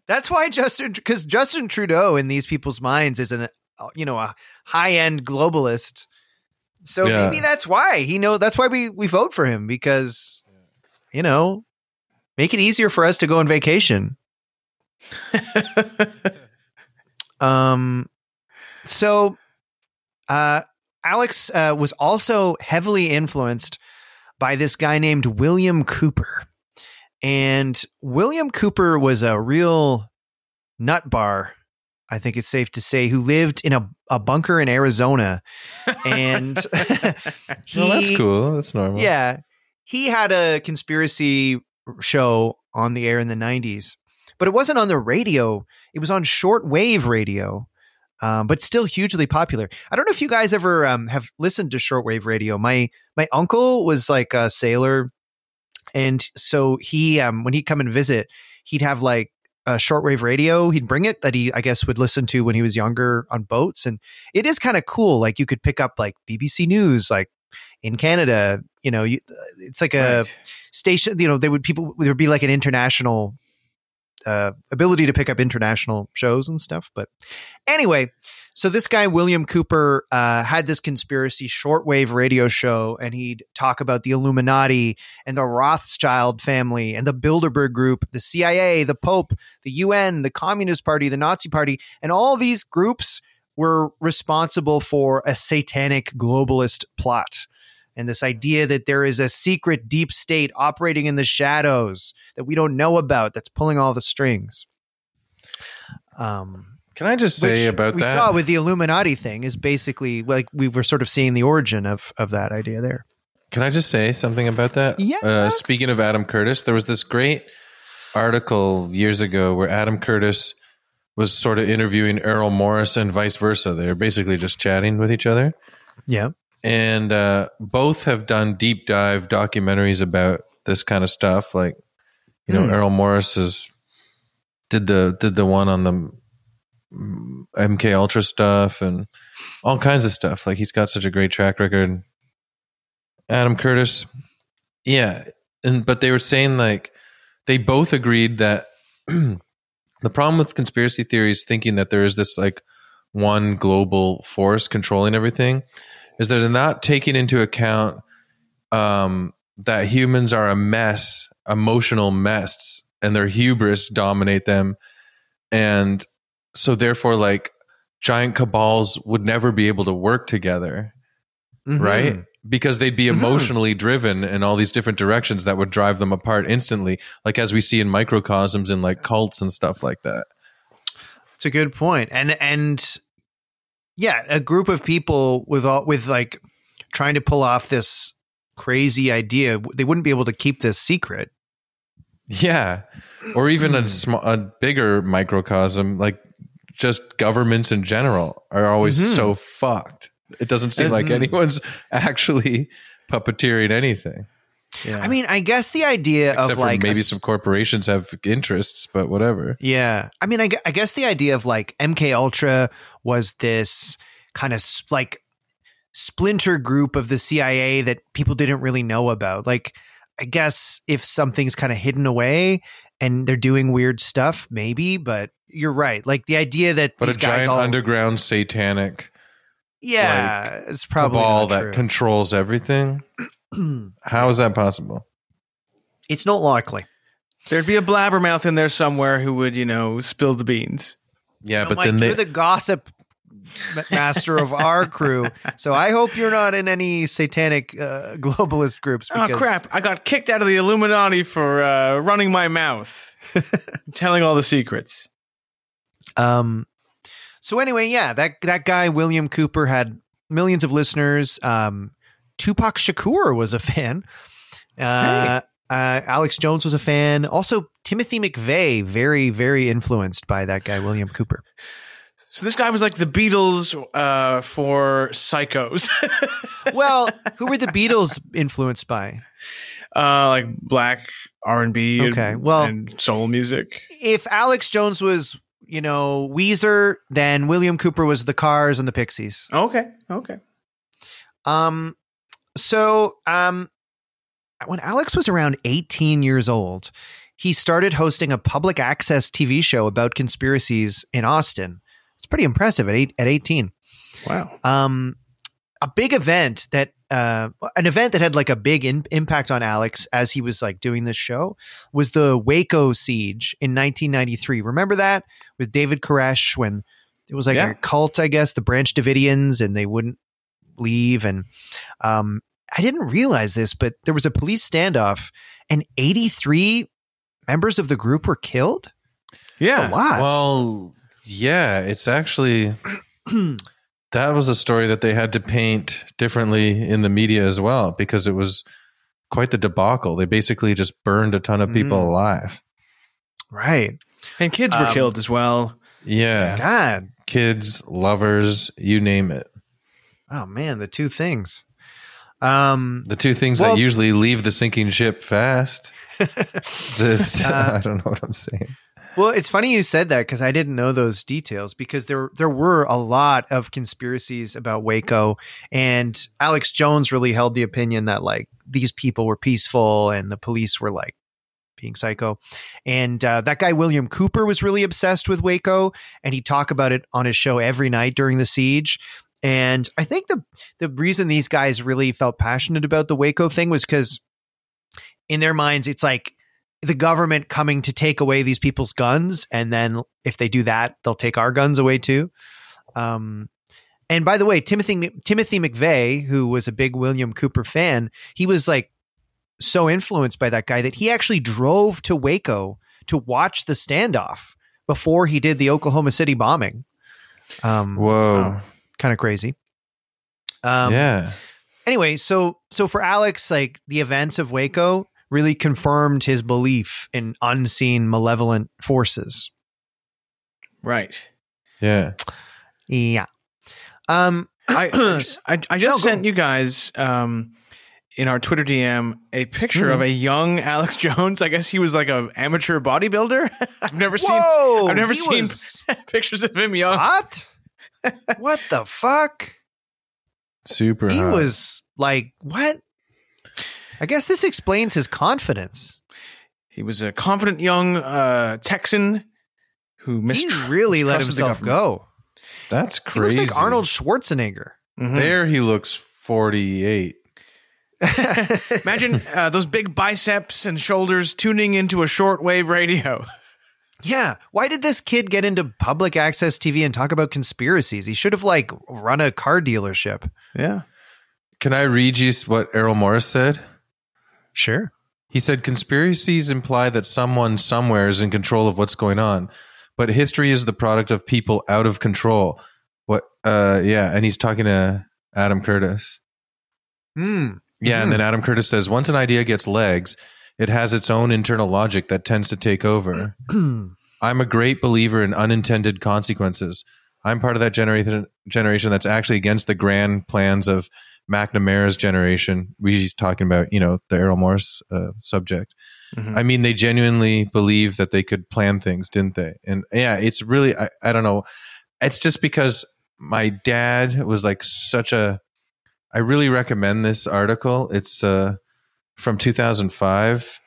That's why Justin, because Justin Trudeau in these people's minds is an, uh, you know, a high end globalist. So Yeah. maybe that's why he know. That's why we we vote for him because, you know, make it easier for us to go on vacation. Um, so, uh, Alex uh, was also heavily influenced by this guy named William Cooper. And William Cooper was a real nut bar, I think it's safe to say, who lived in a, a bunker in Arizona. And he, [LAUGHS] [LAUGHS] well, that's cool. That's normal. yeah. He had a conspiracy show on the air in the 90s, but it wasn't on the radio. It was on shortwave radio, um, but still hugely popular. I don't know if you guys ever um, have listened to shortwave radio. My my uncle was like a sailor, and so he um, when he'd come and visit, he'd have like a shortwave radio. He'd bring it that he I guess would listen to when he was younger on boats, and it is kind of cool. Like you could pick up like BBC News, like in Canada. You know, you, it's like a Right. station. You know, there would people there would be like an international uh, ability to pick up international shows and stuff. But anyway, so this guy William Cooper uh, had this conspiracy shortwave radio show, and he'd talk about the Illuminati and the Rothschild family and the Bilderberg Group, the CIA, the Pope, the UN, the Communist Party, the Nazi Party, and all these groups were responsible for a satanic globalist plot. And this idea that there is a secret deep state operating in the shadows that we don't know about that's pulling all the strings. Um, Can I just say which about we that? We saw with the Illuminati thing is basically like we were sort of seeing the origin of of that idea there. Can I just say something about that? Yeah. Uh, speaking of Adam Curtis, there was this great article years ago where Adam Curtis was sort of interviewing Errol Morris and vice versa. They were basically just chatting with each other. Yeah. And uh, both have done deep dive documentaries about this kind of stuff. Like, you know, Hmm. Errol Morris is did the did the one on the mm, MK Ultra stuff and all kinds of stuff. Like he's got such a great track record. Adam Curtis, yeah, and but they were saying like they both agreed that [CLEARS THROAT] the problem with conspiracy theories thinking that there is this like one global force controlling everything is that they're not taking into account um, that humans are a mess, emotional mess, and their hubris dominate them, and so therefore, like giant cabals would never be able to work together Mhm. right? Because they'd be Mhm. emotionally driven in all these different directions that would drive them apart instantly, like as we see in microcosms in like cults and stuff like that. It's a good. And and yeah, a group of people with all with like trying to pull off this crazy idea, they wouldn't be able to keep this secret. Yeah, or even a small, a bigger microcosm, like just governments in general are always Mhm. so fucked. It doesn't seem like Mhm. anyone's [LAUGHS] actually puppeteering anything, Yeah. I mean, I guess the idea except of like maybe s- some corporations have interests, but whatever. Yeah, I mean, I, I guess the idea of like MK Ultra was this kind of s- like splinter group of the CIA that people didn't really know about. Like, I guess if something's kind of hidden away and they're doing weird stuff, maybe. But you're right. Like the idea that But a giant all underground satanic yeah, it's probably all that true. controls everything. [CLEARS THROAT] How is that possible? it's not likely. There'd be a blabbermouth in there somewhere who would, you know, spill the beans. Yeah, No, but Mike, then they you're the gossip master of our [LAUGHS] crew, so I hope you're not in any satanic uh, globalist groups. Oh crap! I got kicked out of the Illuminati for uh, running my mouth, [LAUGHS] telling all the secrets. Um. So anyway, yeah, that that guy William Cooper had millions of listeners. Um, Tupac Shakur was a fan. Uh, uh, Alex Jones was a fan. Also, Timothy McVeigh, very very influenced by that guy William Cooper. So this guy was like the Beatles uh, for psychos. [LAUGHS] Well, who were the Beatles influenced by? Uh, like black R and B. Okay, well- and soul music. If Alex Jones was, you know, Weezer, then William Cooper was the Cars and the Pixies. Okay, okay. Um, so um, when Alex was around 18 years old, he started hosting a public access TV show about conspiracies in Austin. It's pretty impressive at eight, at 18. Wow. Um, a big event that uh, an event that had like a big in- impact on Alex as he was like doing this show was the Waco siege in 1993. Remember that with David Koresh when it was like Yeah. a cult, I guess, the Branch Davidians, and they wouldn't leave. And um, I didn't realize this, but there was a police standoff, and 83 members of the group were killed. Yeah. That's a lot. Well, yeah, it's actually [CLEARS THROAT] that was a story that they had to paint differently in the media as well because it was quite the debacle. They basically just burned a ton of people Mm. alive. right. And kids were Um, killed as well. Yeah, God. kids, lovers, you name it. Oh man, the two things. Um, The two things Well- that usually leave the sinking ship fast. [LAUGHS] This [LAUGHS] Uh, I don't know what I'm saying. Well, it's funny you said that because I didn't know those details because there there were a lot of conspiracies about Waco, and Alex Jones really held the opinion that like these people were peaceful and the police were like being psycho, and uh, that guy William Cooper was really obsessed with Waco, and he talked about it on his show every night during the siege. And I think the the reason these guys really felt passionate about the Waco thing was because in their minds it's like the government coming to take away these people's guns and then if they do that they'll take our guns away too. Um and by the way timothy timothy mcveigh who was a big william cooper fan he was like so influenced by that guy that he actually drove to waco to watch the standoff before he did the oklahoma city bombing. Um Whoa. Kind of crazy um yeah. anyway, so so for Alex, like the events of Waco really confirmed his belief in unseen malevolent forces. Right. Yeah. Yeah. Um I [CLEARS THROAT] I, I just No, sent you guys um in our Twitter DM a picture Mhm. of a young [LAUGHS] Alex Jones. I guess he was like a amateur bodybuilder. [LAUGHS] I've never Whoa, I've never seen- was- [LAUGHS] pictures of him young. what? What the fuck? Super He hot. was like what? I guess this explains his confidence. He was a confident young uh, Texan who He really let himself go. That's He crazy. looks like Arnold Schwarzenegger. Mhm. There he looks 48. Imagine uh, those big biceps and shoulders tuning into a shortwave radio. [LAUGHS] Yeah. Why did this kid get into public access TV and talk about conspiracies? He should have like run a car dealership. Yeah. Can I read you what Errol Morris said? Sure. He said conspiracies imply that someone somewhere is in control of what's going on, but history is the product of people out of control. What? Uh, yeah, and he's talking to Adam Curtis. Hmm. Yeah, and then Adam Curtis says once an idea gets legs, it has its own internal logic that tends to take over. [CLEARS THROAT] I'm a great believer in unintended consequences. I'm part of that generation generation that's actually against the grand plans of McNamara's generation. He's talking about, you know, the Errol Morris uh, subject. Mhm. I mean, they genuinely believe that they could plan things, didn't they? And yeah, it's really, I, I don't know. It's just because my dad was like such a, I really recommend this article. It's uh, from 2005.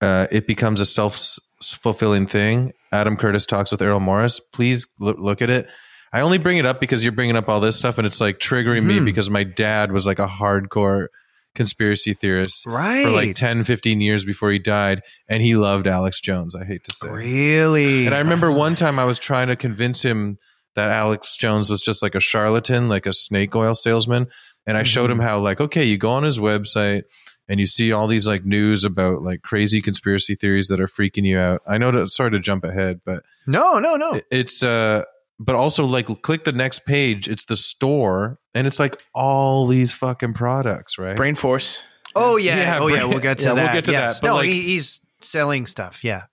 Uh, it becomes a self fulfilling thing. Adam Curtis talks with Errol Morris. Please look, look at it. I only bring it up because you're bringing up all this stuff and it's like triggering me Mhm. because my dad was like a hardcore conspiracy theorist right. for like 10, 15 years before he died. And he loved Alex Jones, I hate to say. really? And I remember one time I was trying to convince him that Alex Jones was just like a charlatan, like a snake oil salesman. And I showed him how, like, okay, you go on his website and you see all these like news about like crazy conspiracy theories that are freaking you out. I know to sorry to jump ahead, but No, no, no. it's uh but also like click the next page, it's the store and it's like all these fucking products, right? Brain Force. oh yeah. Yeah, oh yeah. We'll get to [LAUGHS] yeah, we'll that. get to Yes. that, but No, like- he, he's selling stuff. Yeah.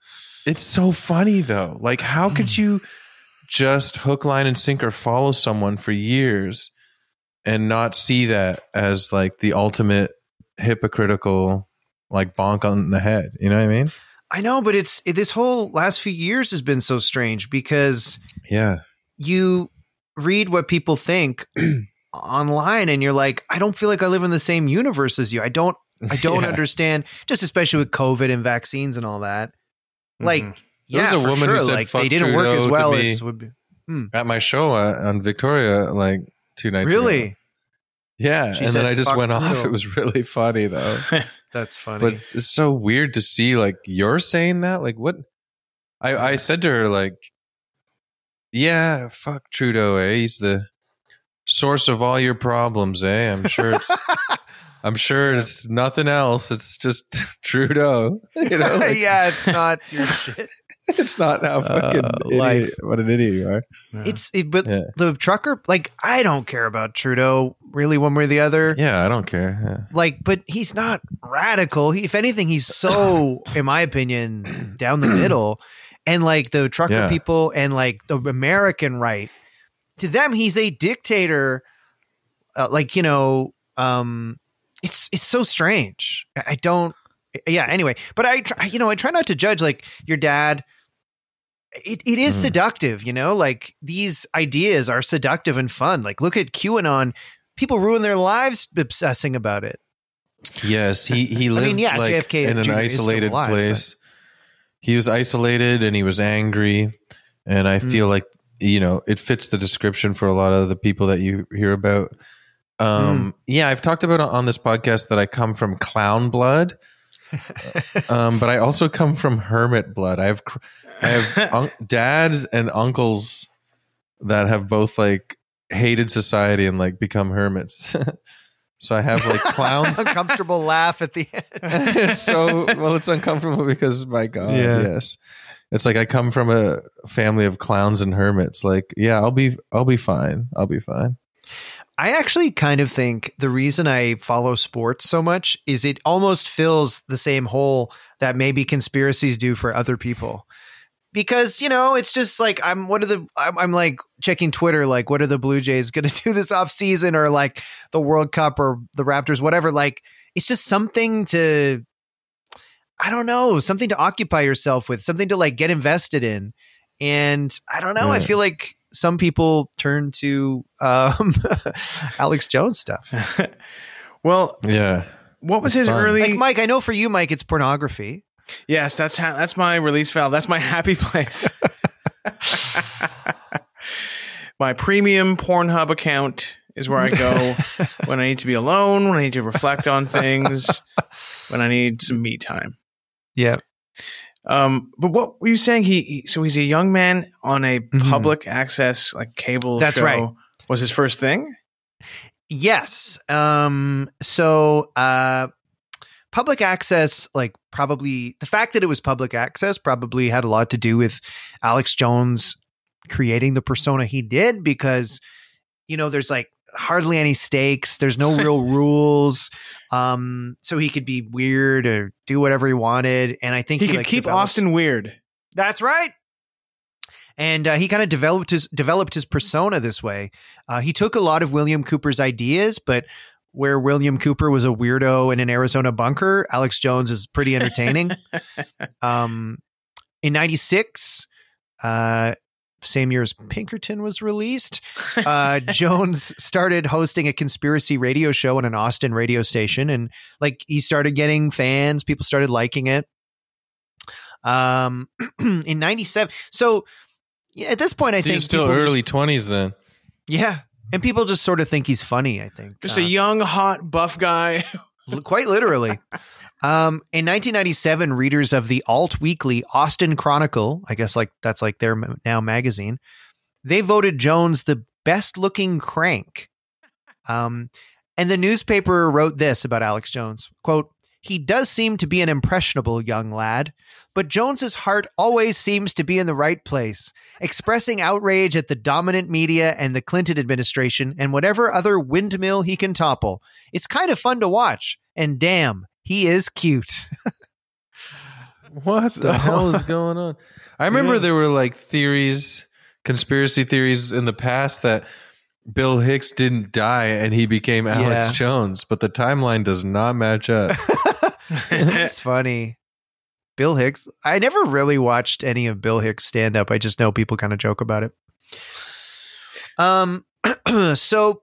It's so funny though. Like, how could [CLEARS THROAT] you just hook, line, and sinker follow someone for years and not see that as like the ultimate hypocritical like bonk on the head. You know what I mean? I know, but it's it, this whole last few years has been so strange because Yeah. you read what people think [CLEARS THROAT] online and you're like, I don't feel like I live in the same universe as you. I don't I [LAUGHS] don't Yeah. understand, just especially with COVID and vaccines and all that. Like, Mhm. There was yeah, a woman who said, like "Fuck they didn't work as well as would be. At my show uh, on Victoria, like two nights ago. Yeah. She and then I just went off. Trudeau." It was really funny though. [LAUGHS] that's funny. but it's, it's so weird to see like you're saying that. Like what? I I said to her like, yeah, fuck Trudeau. Eh? He's the source of all your problems. Eh? I'm sure it's. [LAUGHS] I'm sure it's nothing else. It's just [LAUGHS] Trudeau. You know, like, yeah, it's not your shit. [LAUGHS] it's not how fucking Uh, idiot, life. what an idiot you are. It's it, but Yeah. the trucker, like, I don't care about Trudeau really one way or the other. Yeah, I don't care. Like, but he's not radical. He, if anything, he's so, [COUGHS] in my opinion, down the middle. And like the trucker Yeah. people and like the American right, to them, he's a dictator. Uh, like you know, um, it's it's so strange. I, I don't. Yeah. Anyway, but I, try, you know, I try not to judge like your dad. It it is Mm. seductive, you know. Like these ideas are seductive and fun. Like look at QAnon. People ruin their lives obsessing about it. Yes, he [LAUGHS] he lived mean, yeah, like JFK in an Jr. isolated alive, place. He was isolated and he was angry, and I Mm. feel like you know it fits the description for a lot of the people that you hear about. Mm. Um, Yeah, I've talked about on this podcast that I come from clown blood, [LAUGHS] um, but I also come from hermit blood. I have cr- I have [LAUGHS] un- dad and uncles that have both like hated society and like become hermits. [LAUGHS] so I have like clowns [LAUGHS] Uncomfortable laugh at the end. it's so well it's uncomfortable because my god Yeah. yes it's like i come from a family of clowns and hermits like yeah i'll be i'll be fine i'll be fine I actually kind of think the reason I follow sports so much is it almost fills the same hole that maybe conspiracies do for other people. Because you know, it's just like I'm. What are the? I'm, I'm like checking Twitter. Like, what are the Blue Jays going [LAUGHS] to do this off season, or like the World Cup, or the Raptors, whatever. Like, it's just something to. I don't know, something to occupy yourself with, something to like get invested in, and I don't know. I feel like some people turn to um, [LAUGHS] Alex Jones stuff. [LAUGHS] well, yeah what was It's his fun. early? Like Mike, I know for you, Mike, it's pornography. Yes, that's how. That's my release valve. That's my [LAUGHS] happy place. [LAUGHS] my premium Pornhub account is where I go [LAUGHS] when I need to be alone, when I need to reflect on things, when I need some me time. Yeah. Um, but what were you saying? He, he so he's a young man on a Mhm. public access like cable. That's show. right. Was his first thing? Yes. Um, so uh public access, like probably the fact that it was public access probably had a lot to do with Alex Jones creating the persona he did because you know there's like hardly any stakes there's no real [LAUGHS] rules um so he could be weird or do whatever he wanted and i think He, he, could like, keep developed- Austin weird. That's right. And uh, he kind of developed his developed his persona this way. Uh, he took a lot of William Cooper's ideas, but where William Cooper was a weirdo in an Arizona bunker, Alex Jones is pretty entertaining. [LAUGHS] um, in '96, uh, same year as Pinkerton was released, [LAUGHS] uh, Jones started hosting a conspiracy radio show on an Austin radio station, and like he started getting fans. People started liking it. Um, [CLEARS THROAT] in '97, so yeah, at this point, I so think still early just- 20s then yeah, and people just sort of think he's funny. I think Just Uh, a young, hot, buff guy. [LAUGHS] Quite literally. Um, in 1997, readers of the alt weekly Austin Chronicle, I guess like that's like their now magazine, they voted Jones the best looking crank. Um, and the newspaper wrote this about Alex Jones quote, he does seem to be an impressionable young lad, but Jones's heart always seems to be in the right place, expressing outrage at the dominant media and the Clinton administration and whatever other windmill he can topple. It's kind of fun to watch, and damn, he is cute. [LAUGHS] what the hell is [LAUGHS] going on i remember Yeah. there were like theories conspiracy theories in the past that bill hicks didn't die and he became alex Yeah. jones but the timeline does not match up [LAUGHS] [LAUGHS] It's funny. Bill Hicks. I never really watched any of Bill Hicks stand up. I just know people kind of joke about it. Um [CLEARS THROAT] so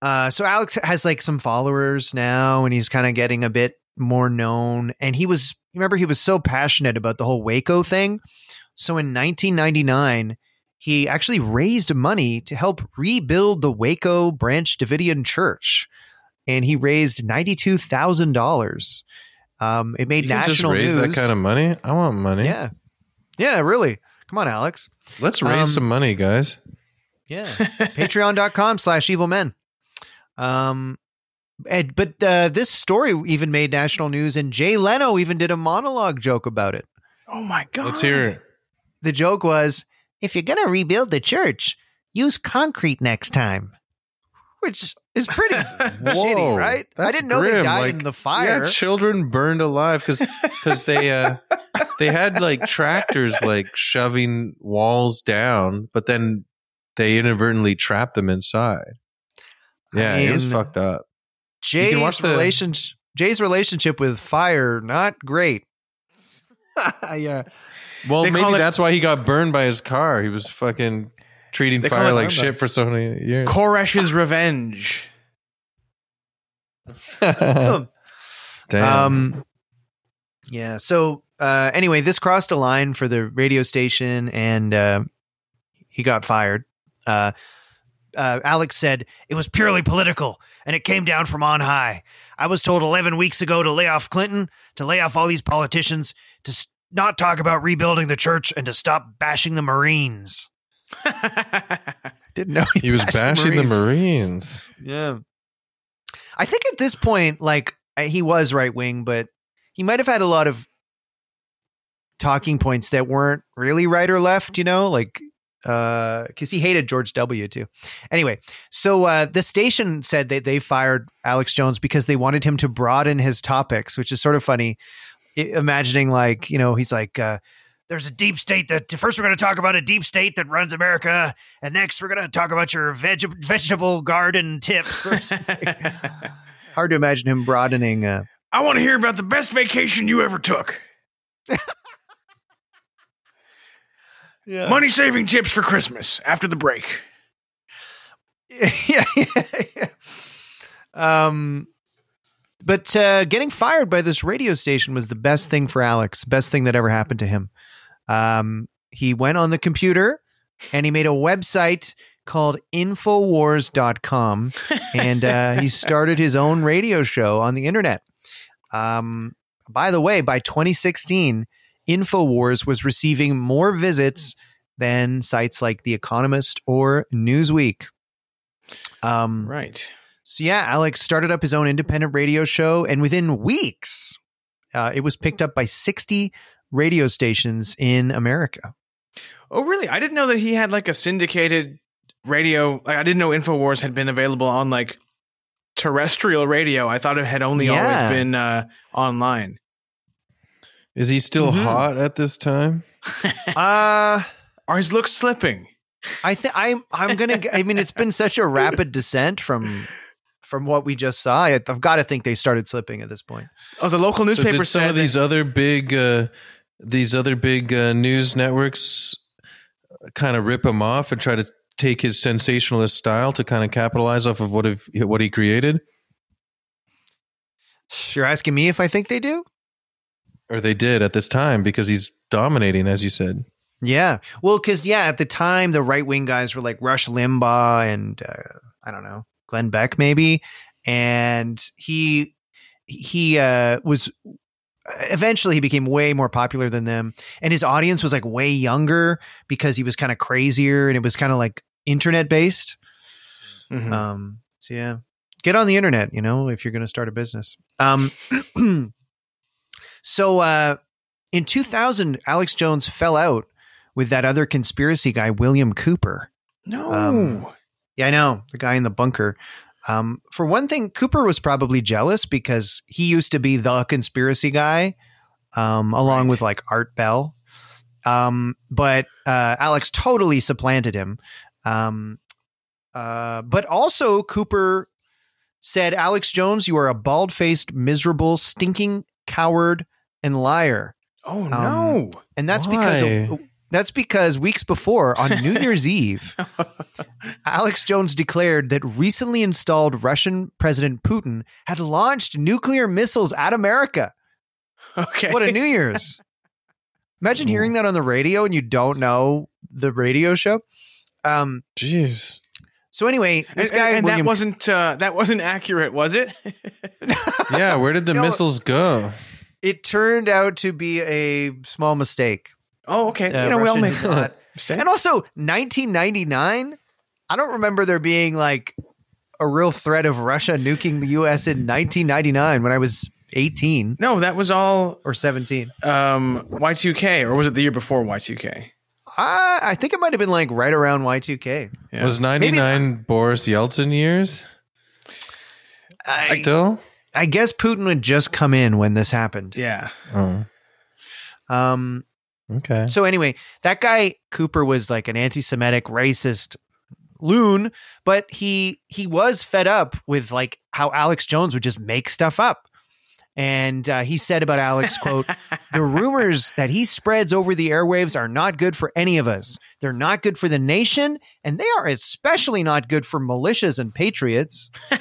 uh so Alex has like some followers now and he's kind of getting a bit more known and he was remember he was so passionate about the whole Waco thing. So in 1999 he actually raised money to help rebuild the Waco Branch Davidian Church and he raised $92,000. Um, it made You can just national raise news. that kind of money. I want money. yeah. Yeah, really. Come on, Alex. Let's raise Um, some money, guys. Yeah. [LAUGHS] Patreon.com slash evil men. Um, and, but uh, this story even made national news, and Jay Leno even did a monologue joke about it. Oh my god! Let's hear it. The joke was if you're going to rebuild the church, use concrete next time, which is pretty [LAUGHS] shitty, right? I didn't know they died Like, in the fire. Yeah, children burned alive because because they uh they had like tractors like shoving walls down, but then they inadvertently trapped them inside. Yeah, it was fucked up. Jay's the- relationship, Jay's relationship with fire, not great. [LAUGHS] yeah. Well, They maybe that's why he got burned by his car. He was fucking treating They fire like shit for so many years. Koresh's revenge. [LAUGHS] Damn. Um, yeah. So uh, anyway, this crossed a line for the radio station, and uh, he got fired. Uh, uh, Alex said it was purely political, and it came down from on high. I was told 11 weeks ago to lay off Clinton, to lay off all these politicians, to not talk about rebuilding the church, and to stop bashing the Marines. [LAUGHS] Didn't know he was bashing the Marines. Marines. Yeah. I think at this point, like uh, he was right wing, but he might have had a lot of talking points that weren't really right or left, you know, like uh because he hated George W too. Anyway, so uh the station said that they fired Alex Jones because they wanted him to broaden his topics, which is sort of funny. Imagining like, you know, he's like uh there's a deep state that first we're going to talk about a deep state that runs America, and next we're going to talk about your veg- vegetable garden tips or something. [LAUGHS] Hard to imagine him broadening. Uh, I want to hear about the best vacation you ever took. [LAUGHS] yeah, Money saving tips for Christmas after the break. [LAUGHS] yeah, yeah, yeah. Um, but uh, getting fired by this radio station was the best thing for Alex. Best thing that ever happened to him. Um, he went on the computer and he made a website called Infowars.com [LAUGHS] and uh, he started his own radio show on the internet. Um, by the way, by 2016, Infowars was receiving more visits than sites like The Economist or Newsweek. Um, Right. So yeah, Alex started up his own independent radio show, and within weeks, uh, it was picked up by 60 radio stations in America. Oh, really? I didn't know that he had like a syndicated radio. Like, I didn't know Infowars had been available on like terrestrial radio. I thought it had only Yeah. always been uh, online. Is he still Mhm. hot at this time? [LAUGHS] Uh Are his looks slipping? I think I'm I'm gonna. I mean, it's been such a rapid descent from from what we just saw. I, I've got to think they started slipping at this point. Oh, the local So newspaper did some said of these that- other big uh, these other big uh, news networks kind of rip him off and try to take his sensationalist style to kind of capitalize off of what if, what he created, You're asking me if I think they do? or they did at this time because he's dominating, as you said. Yeah. Well, because yeah, at the time the right wing guys were like Rush Limbaugh and uh, I don't know Glenn Beck maybe, and he he uh, was eventually he became way more popular than them, and his audience was like way younger because he was kind of crazier and it was kind of like internet based. Mhm. Um, so yeah, get on the internet, you know, if you're going to start a business. Um, [CLEARS THROAT] so uh, in 2000, Alex Jones fell out with that other conspiracy guy, William Cooper. no. um, Yeah, I know the guy in the bunker. Um, for one thing, Cooper was probably jealous because he used to be the conspiracy guy, um, along Right. with like Art Bell. Um, but uh, Alex totally supplanted him. Um, uh, but also Cooper said, Alex Jones, you are a bald faced, miserable, stinking coward and liar. Oh Um, no! And that's Why? because that's because weeks before on New [LAUGHS] Year's Eve, Alex Jones declared that recently installed Russian President Putin had launched nuclear missiles at America. okay. What a New Year's. [LAUGHS] Imagine hearing that on the radio and you don't know the radio show. Um, Jeez. so anyway, And, this guy and, and William, that wasn't uh, that wasn't accurate, was it? [LAUGHS] Yeah, where did the No. missiles go? it turned out to be a small mistake. Oh, okay. Uh, you know, we all make did not- And also 1999, I don't remember there being like a real threat of Russia nuking the US in 1999 when I was 18 No, that was all or 17. um, Y2K, or was it the year before Y2K? I, I think it might have been like right around Y2K. Yeah. Was 99 Boris Yeltsin years I, still? I guess Putin would just come in when this happened. Yeah. Oh, Um, okay. so anyway, that guy Cooper was like an anti-Semitic, racist loon, but he he was fed up with like how Alex Jones would just make stuff up. And uh, he said about Alex, quote, the rumors that he spreads over the airwaves are not good for any of us. They're not good for the nation, and they are especially not good for militias and patriots. [LAUGHS]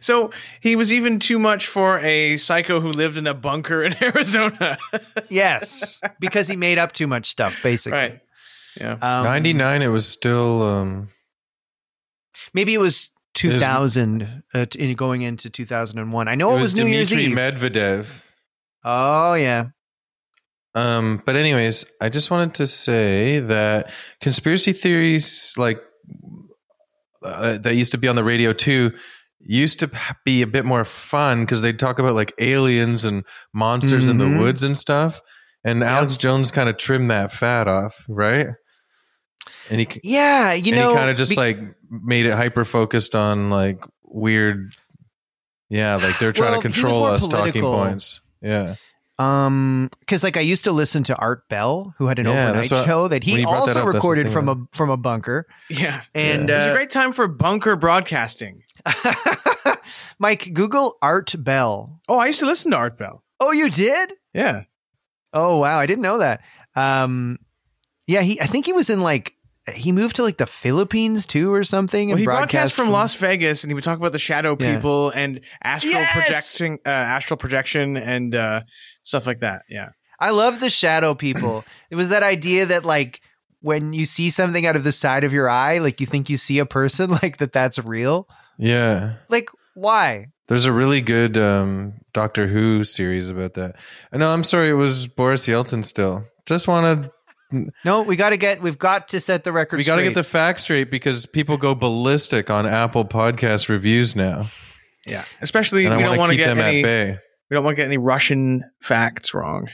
So he was even too much for a psycho who lived in a bunker in [LAUGHS] Arizona. Yes, because he made up too much stuff, basically. right. Yeah. Um, 99, it was still. um Maybe it was 2000 uh, in going into 2001. I know it, It was, was New Year's Dmitry Eve. Medvedev. oh, yeah. Um, but anyways, I just wanted to say that conspiracy theories like uh, that used to be on the radio too used to be a bit more fun because they'd talk about like aliens and monsters in Mhm. the woods and stuff. And Alex Jones kind of trimmed that fat off, right? And he Yeah, you know, kind of just be- like made it hyper focused on like weird, yeah, like they're trying Well, to control more us talking points. Yeah, um because like I used to listen to Art Bell, who had an Yeah, overnight what- show that when he you brought that also up, recorded thing from a from a bunker. Yeah. And It was a uh, great time for bunker broadcasting. [LAUGHS] Mike, Google Art Bell. Oh, I used to listen to Art Bell. Oh, you did? Yeah. Oh wow, I didn't know that. Um, yeah, he. I think he was in like he moved to like the Philippines too or something. Well, he broadcast from, from Las Vegas, and he would talk about the shadow Yeah. people and astral Yes! projecting, uh, astral projection, and uh, stuff like that. Yeah. I love the shadow people. it was that idea that like when you see something out of the side of your eye, like you think you see a person, [LAUGHS] like that that's real. yeah. Like why? There's a really good um, Doctor Who series about that. Uh, No, I'm sorry, it was Boris Yeltsin. Still, just wanted No, we got to get. We've got to set the record. we got to get the facts straight because people go ballistic on Apple Podcast reviews now, Yeah. Especially and I we don't want want to to get them any. at bay. We don't want to get any Russian facts wrong.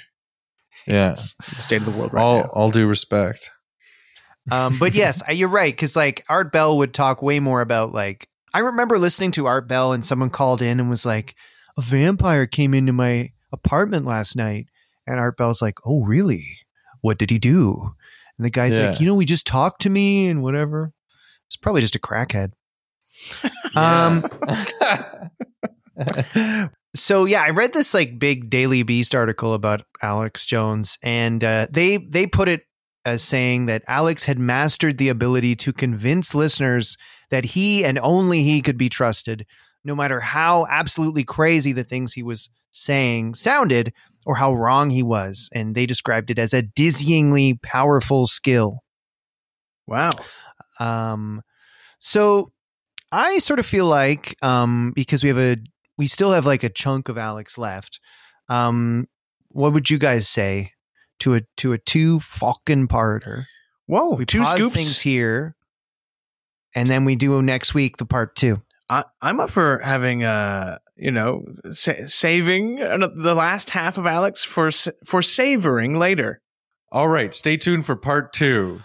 Yeah, The state of the world right all now. all due respect. Um, but yes, you're right because like Art Bell would talk way more about like I remember listening to Art Bell and someone called in and was like, a vampire came into my apartment last night, and Art Bell's like, oh really? What did he do? And the guy's like, you know, he just talked to me and whatever. It's probably just a crackhead. [LAUGHS] Um, [LAUGHS] so yeah, I read this like big Daily Beast article about Alex Jones, and uh, they they put it as saying that Alex had mastered the ability to convince listeners that he and only he could be trusted, no matter how absolutely crazy the things he was saying sounded or how wrong he was. And they described it as a dizzyingly powerful skill. Wow. Um, so I sort of feel like um, because we have a we still have like a chunk of Alex left. Um, what would you guys say to a to a two fucking parter? Whoa. We two pause scoops. things here, and then we do next week the part two. I, I'm up for having, uh, you know, sa- saving uh, the last half of Alex for s- for savoring later. all right, stay tuned for part two.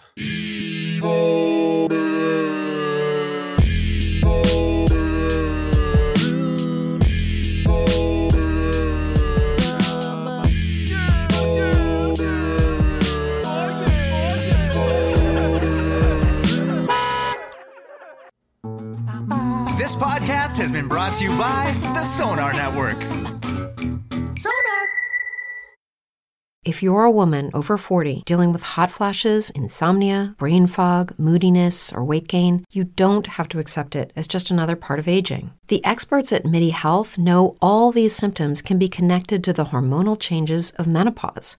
This podcast has been brought to you by the Sonar Network. Sonar. If you're a woman over 40 dealing with hot flashes, insomnia, brain fog, moodiness, or weight gain, you don't have to accept it as just another part of aging. The experts at MIDI Health know all these symptoms can be connected to the hormonal changes of menopause.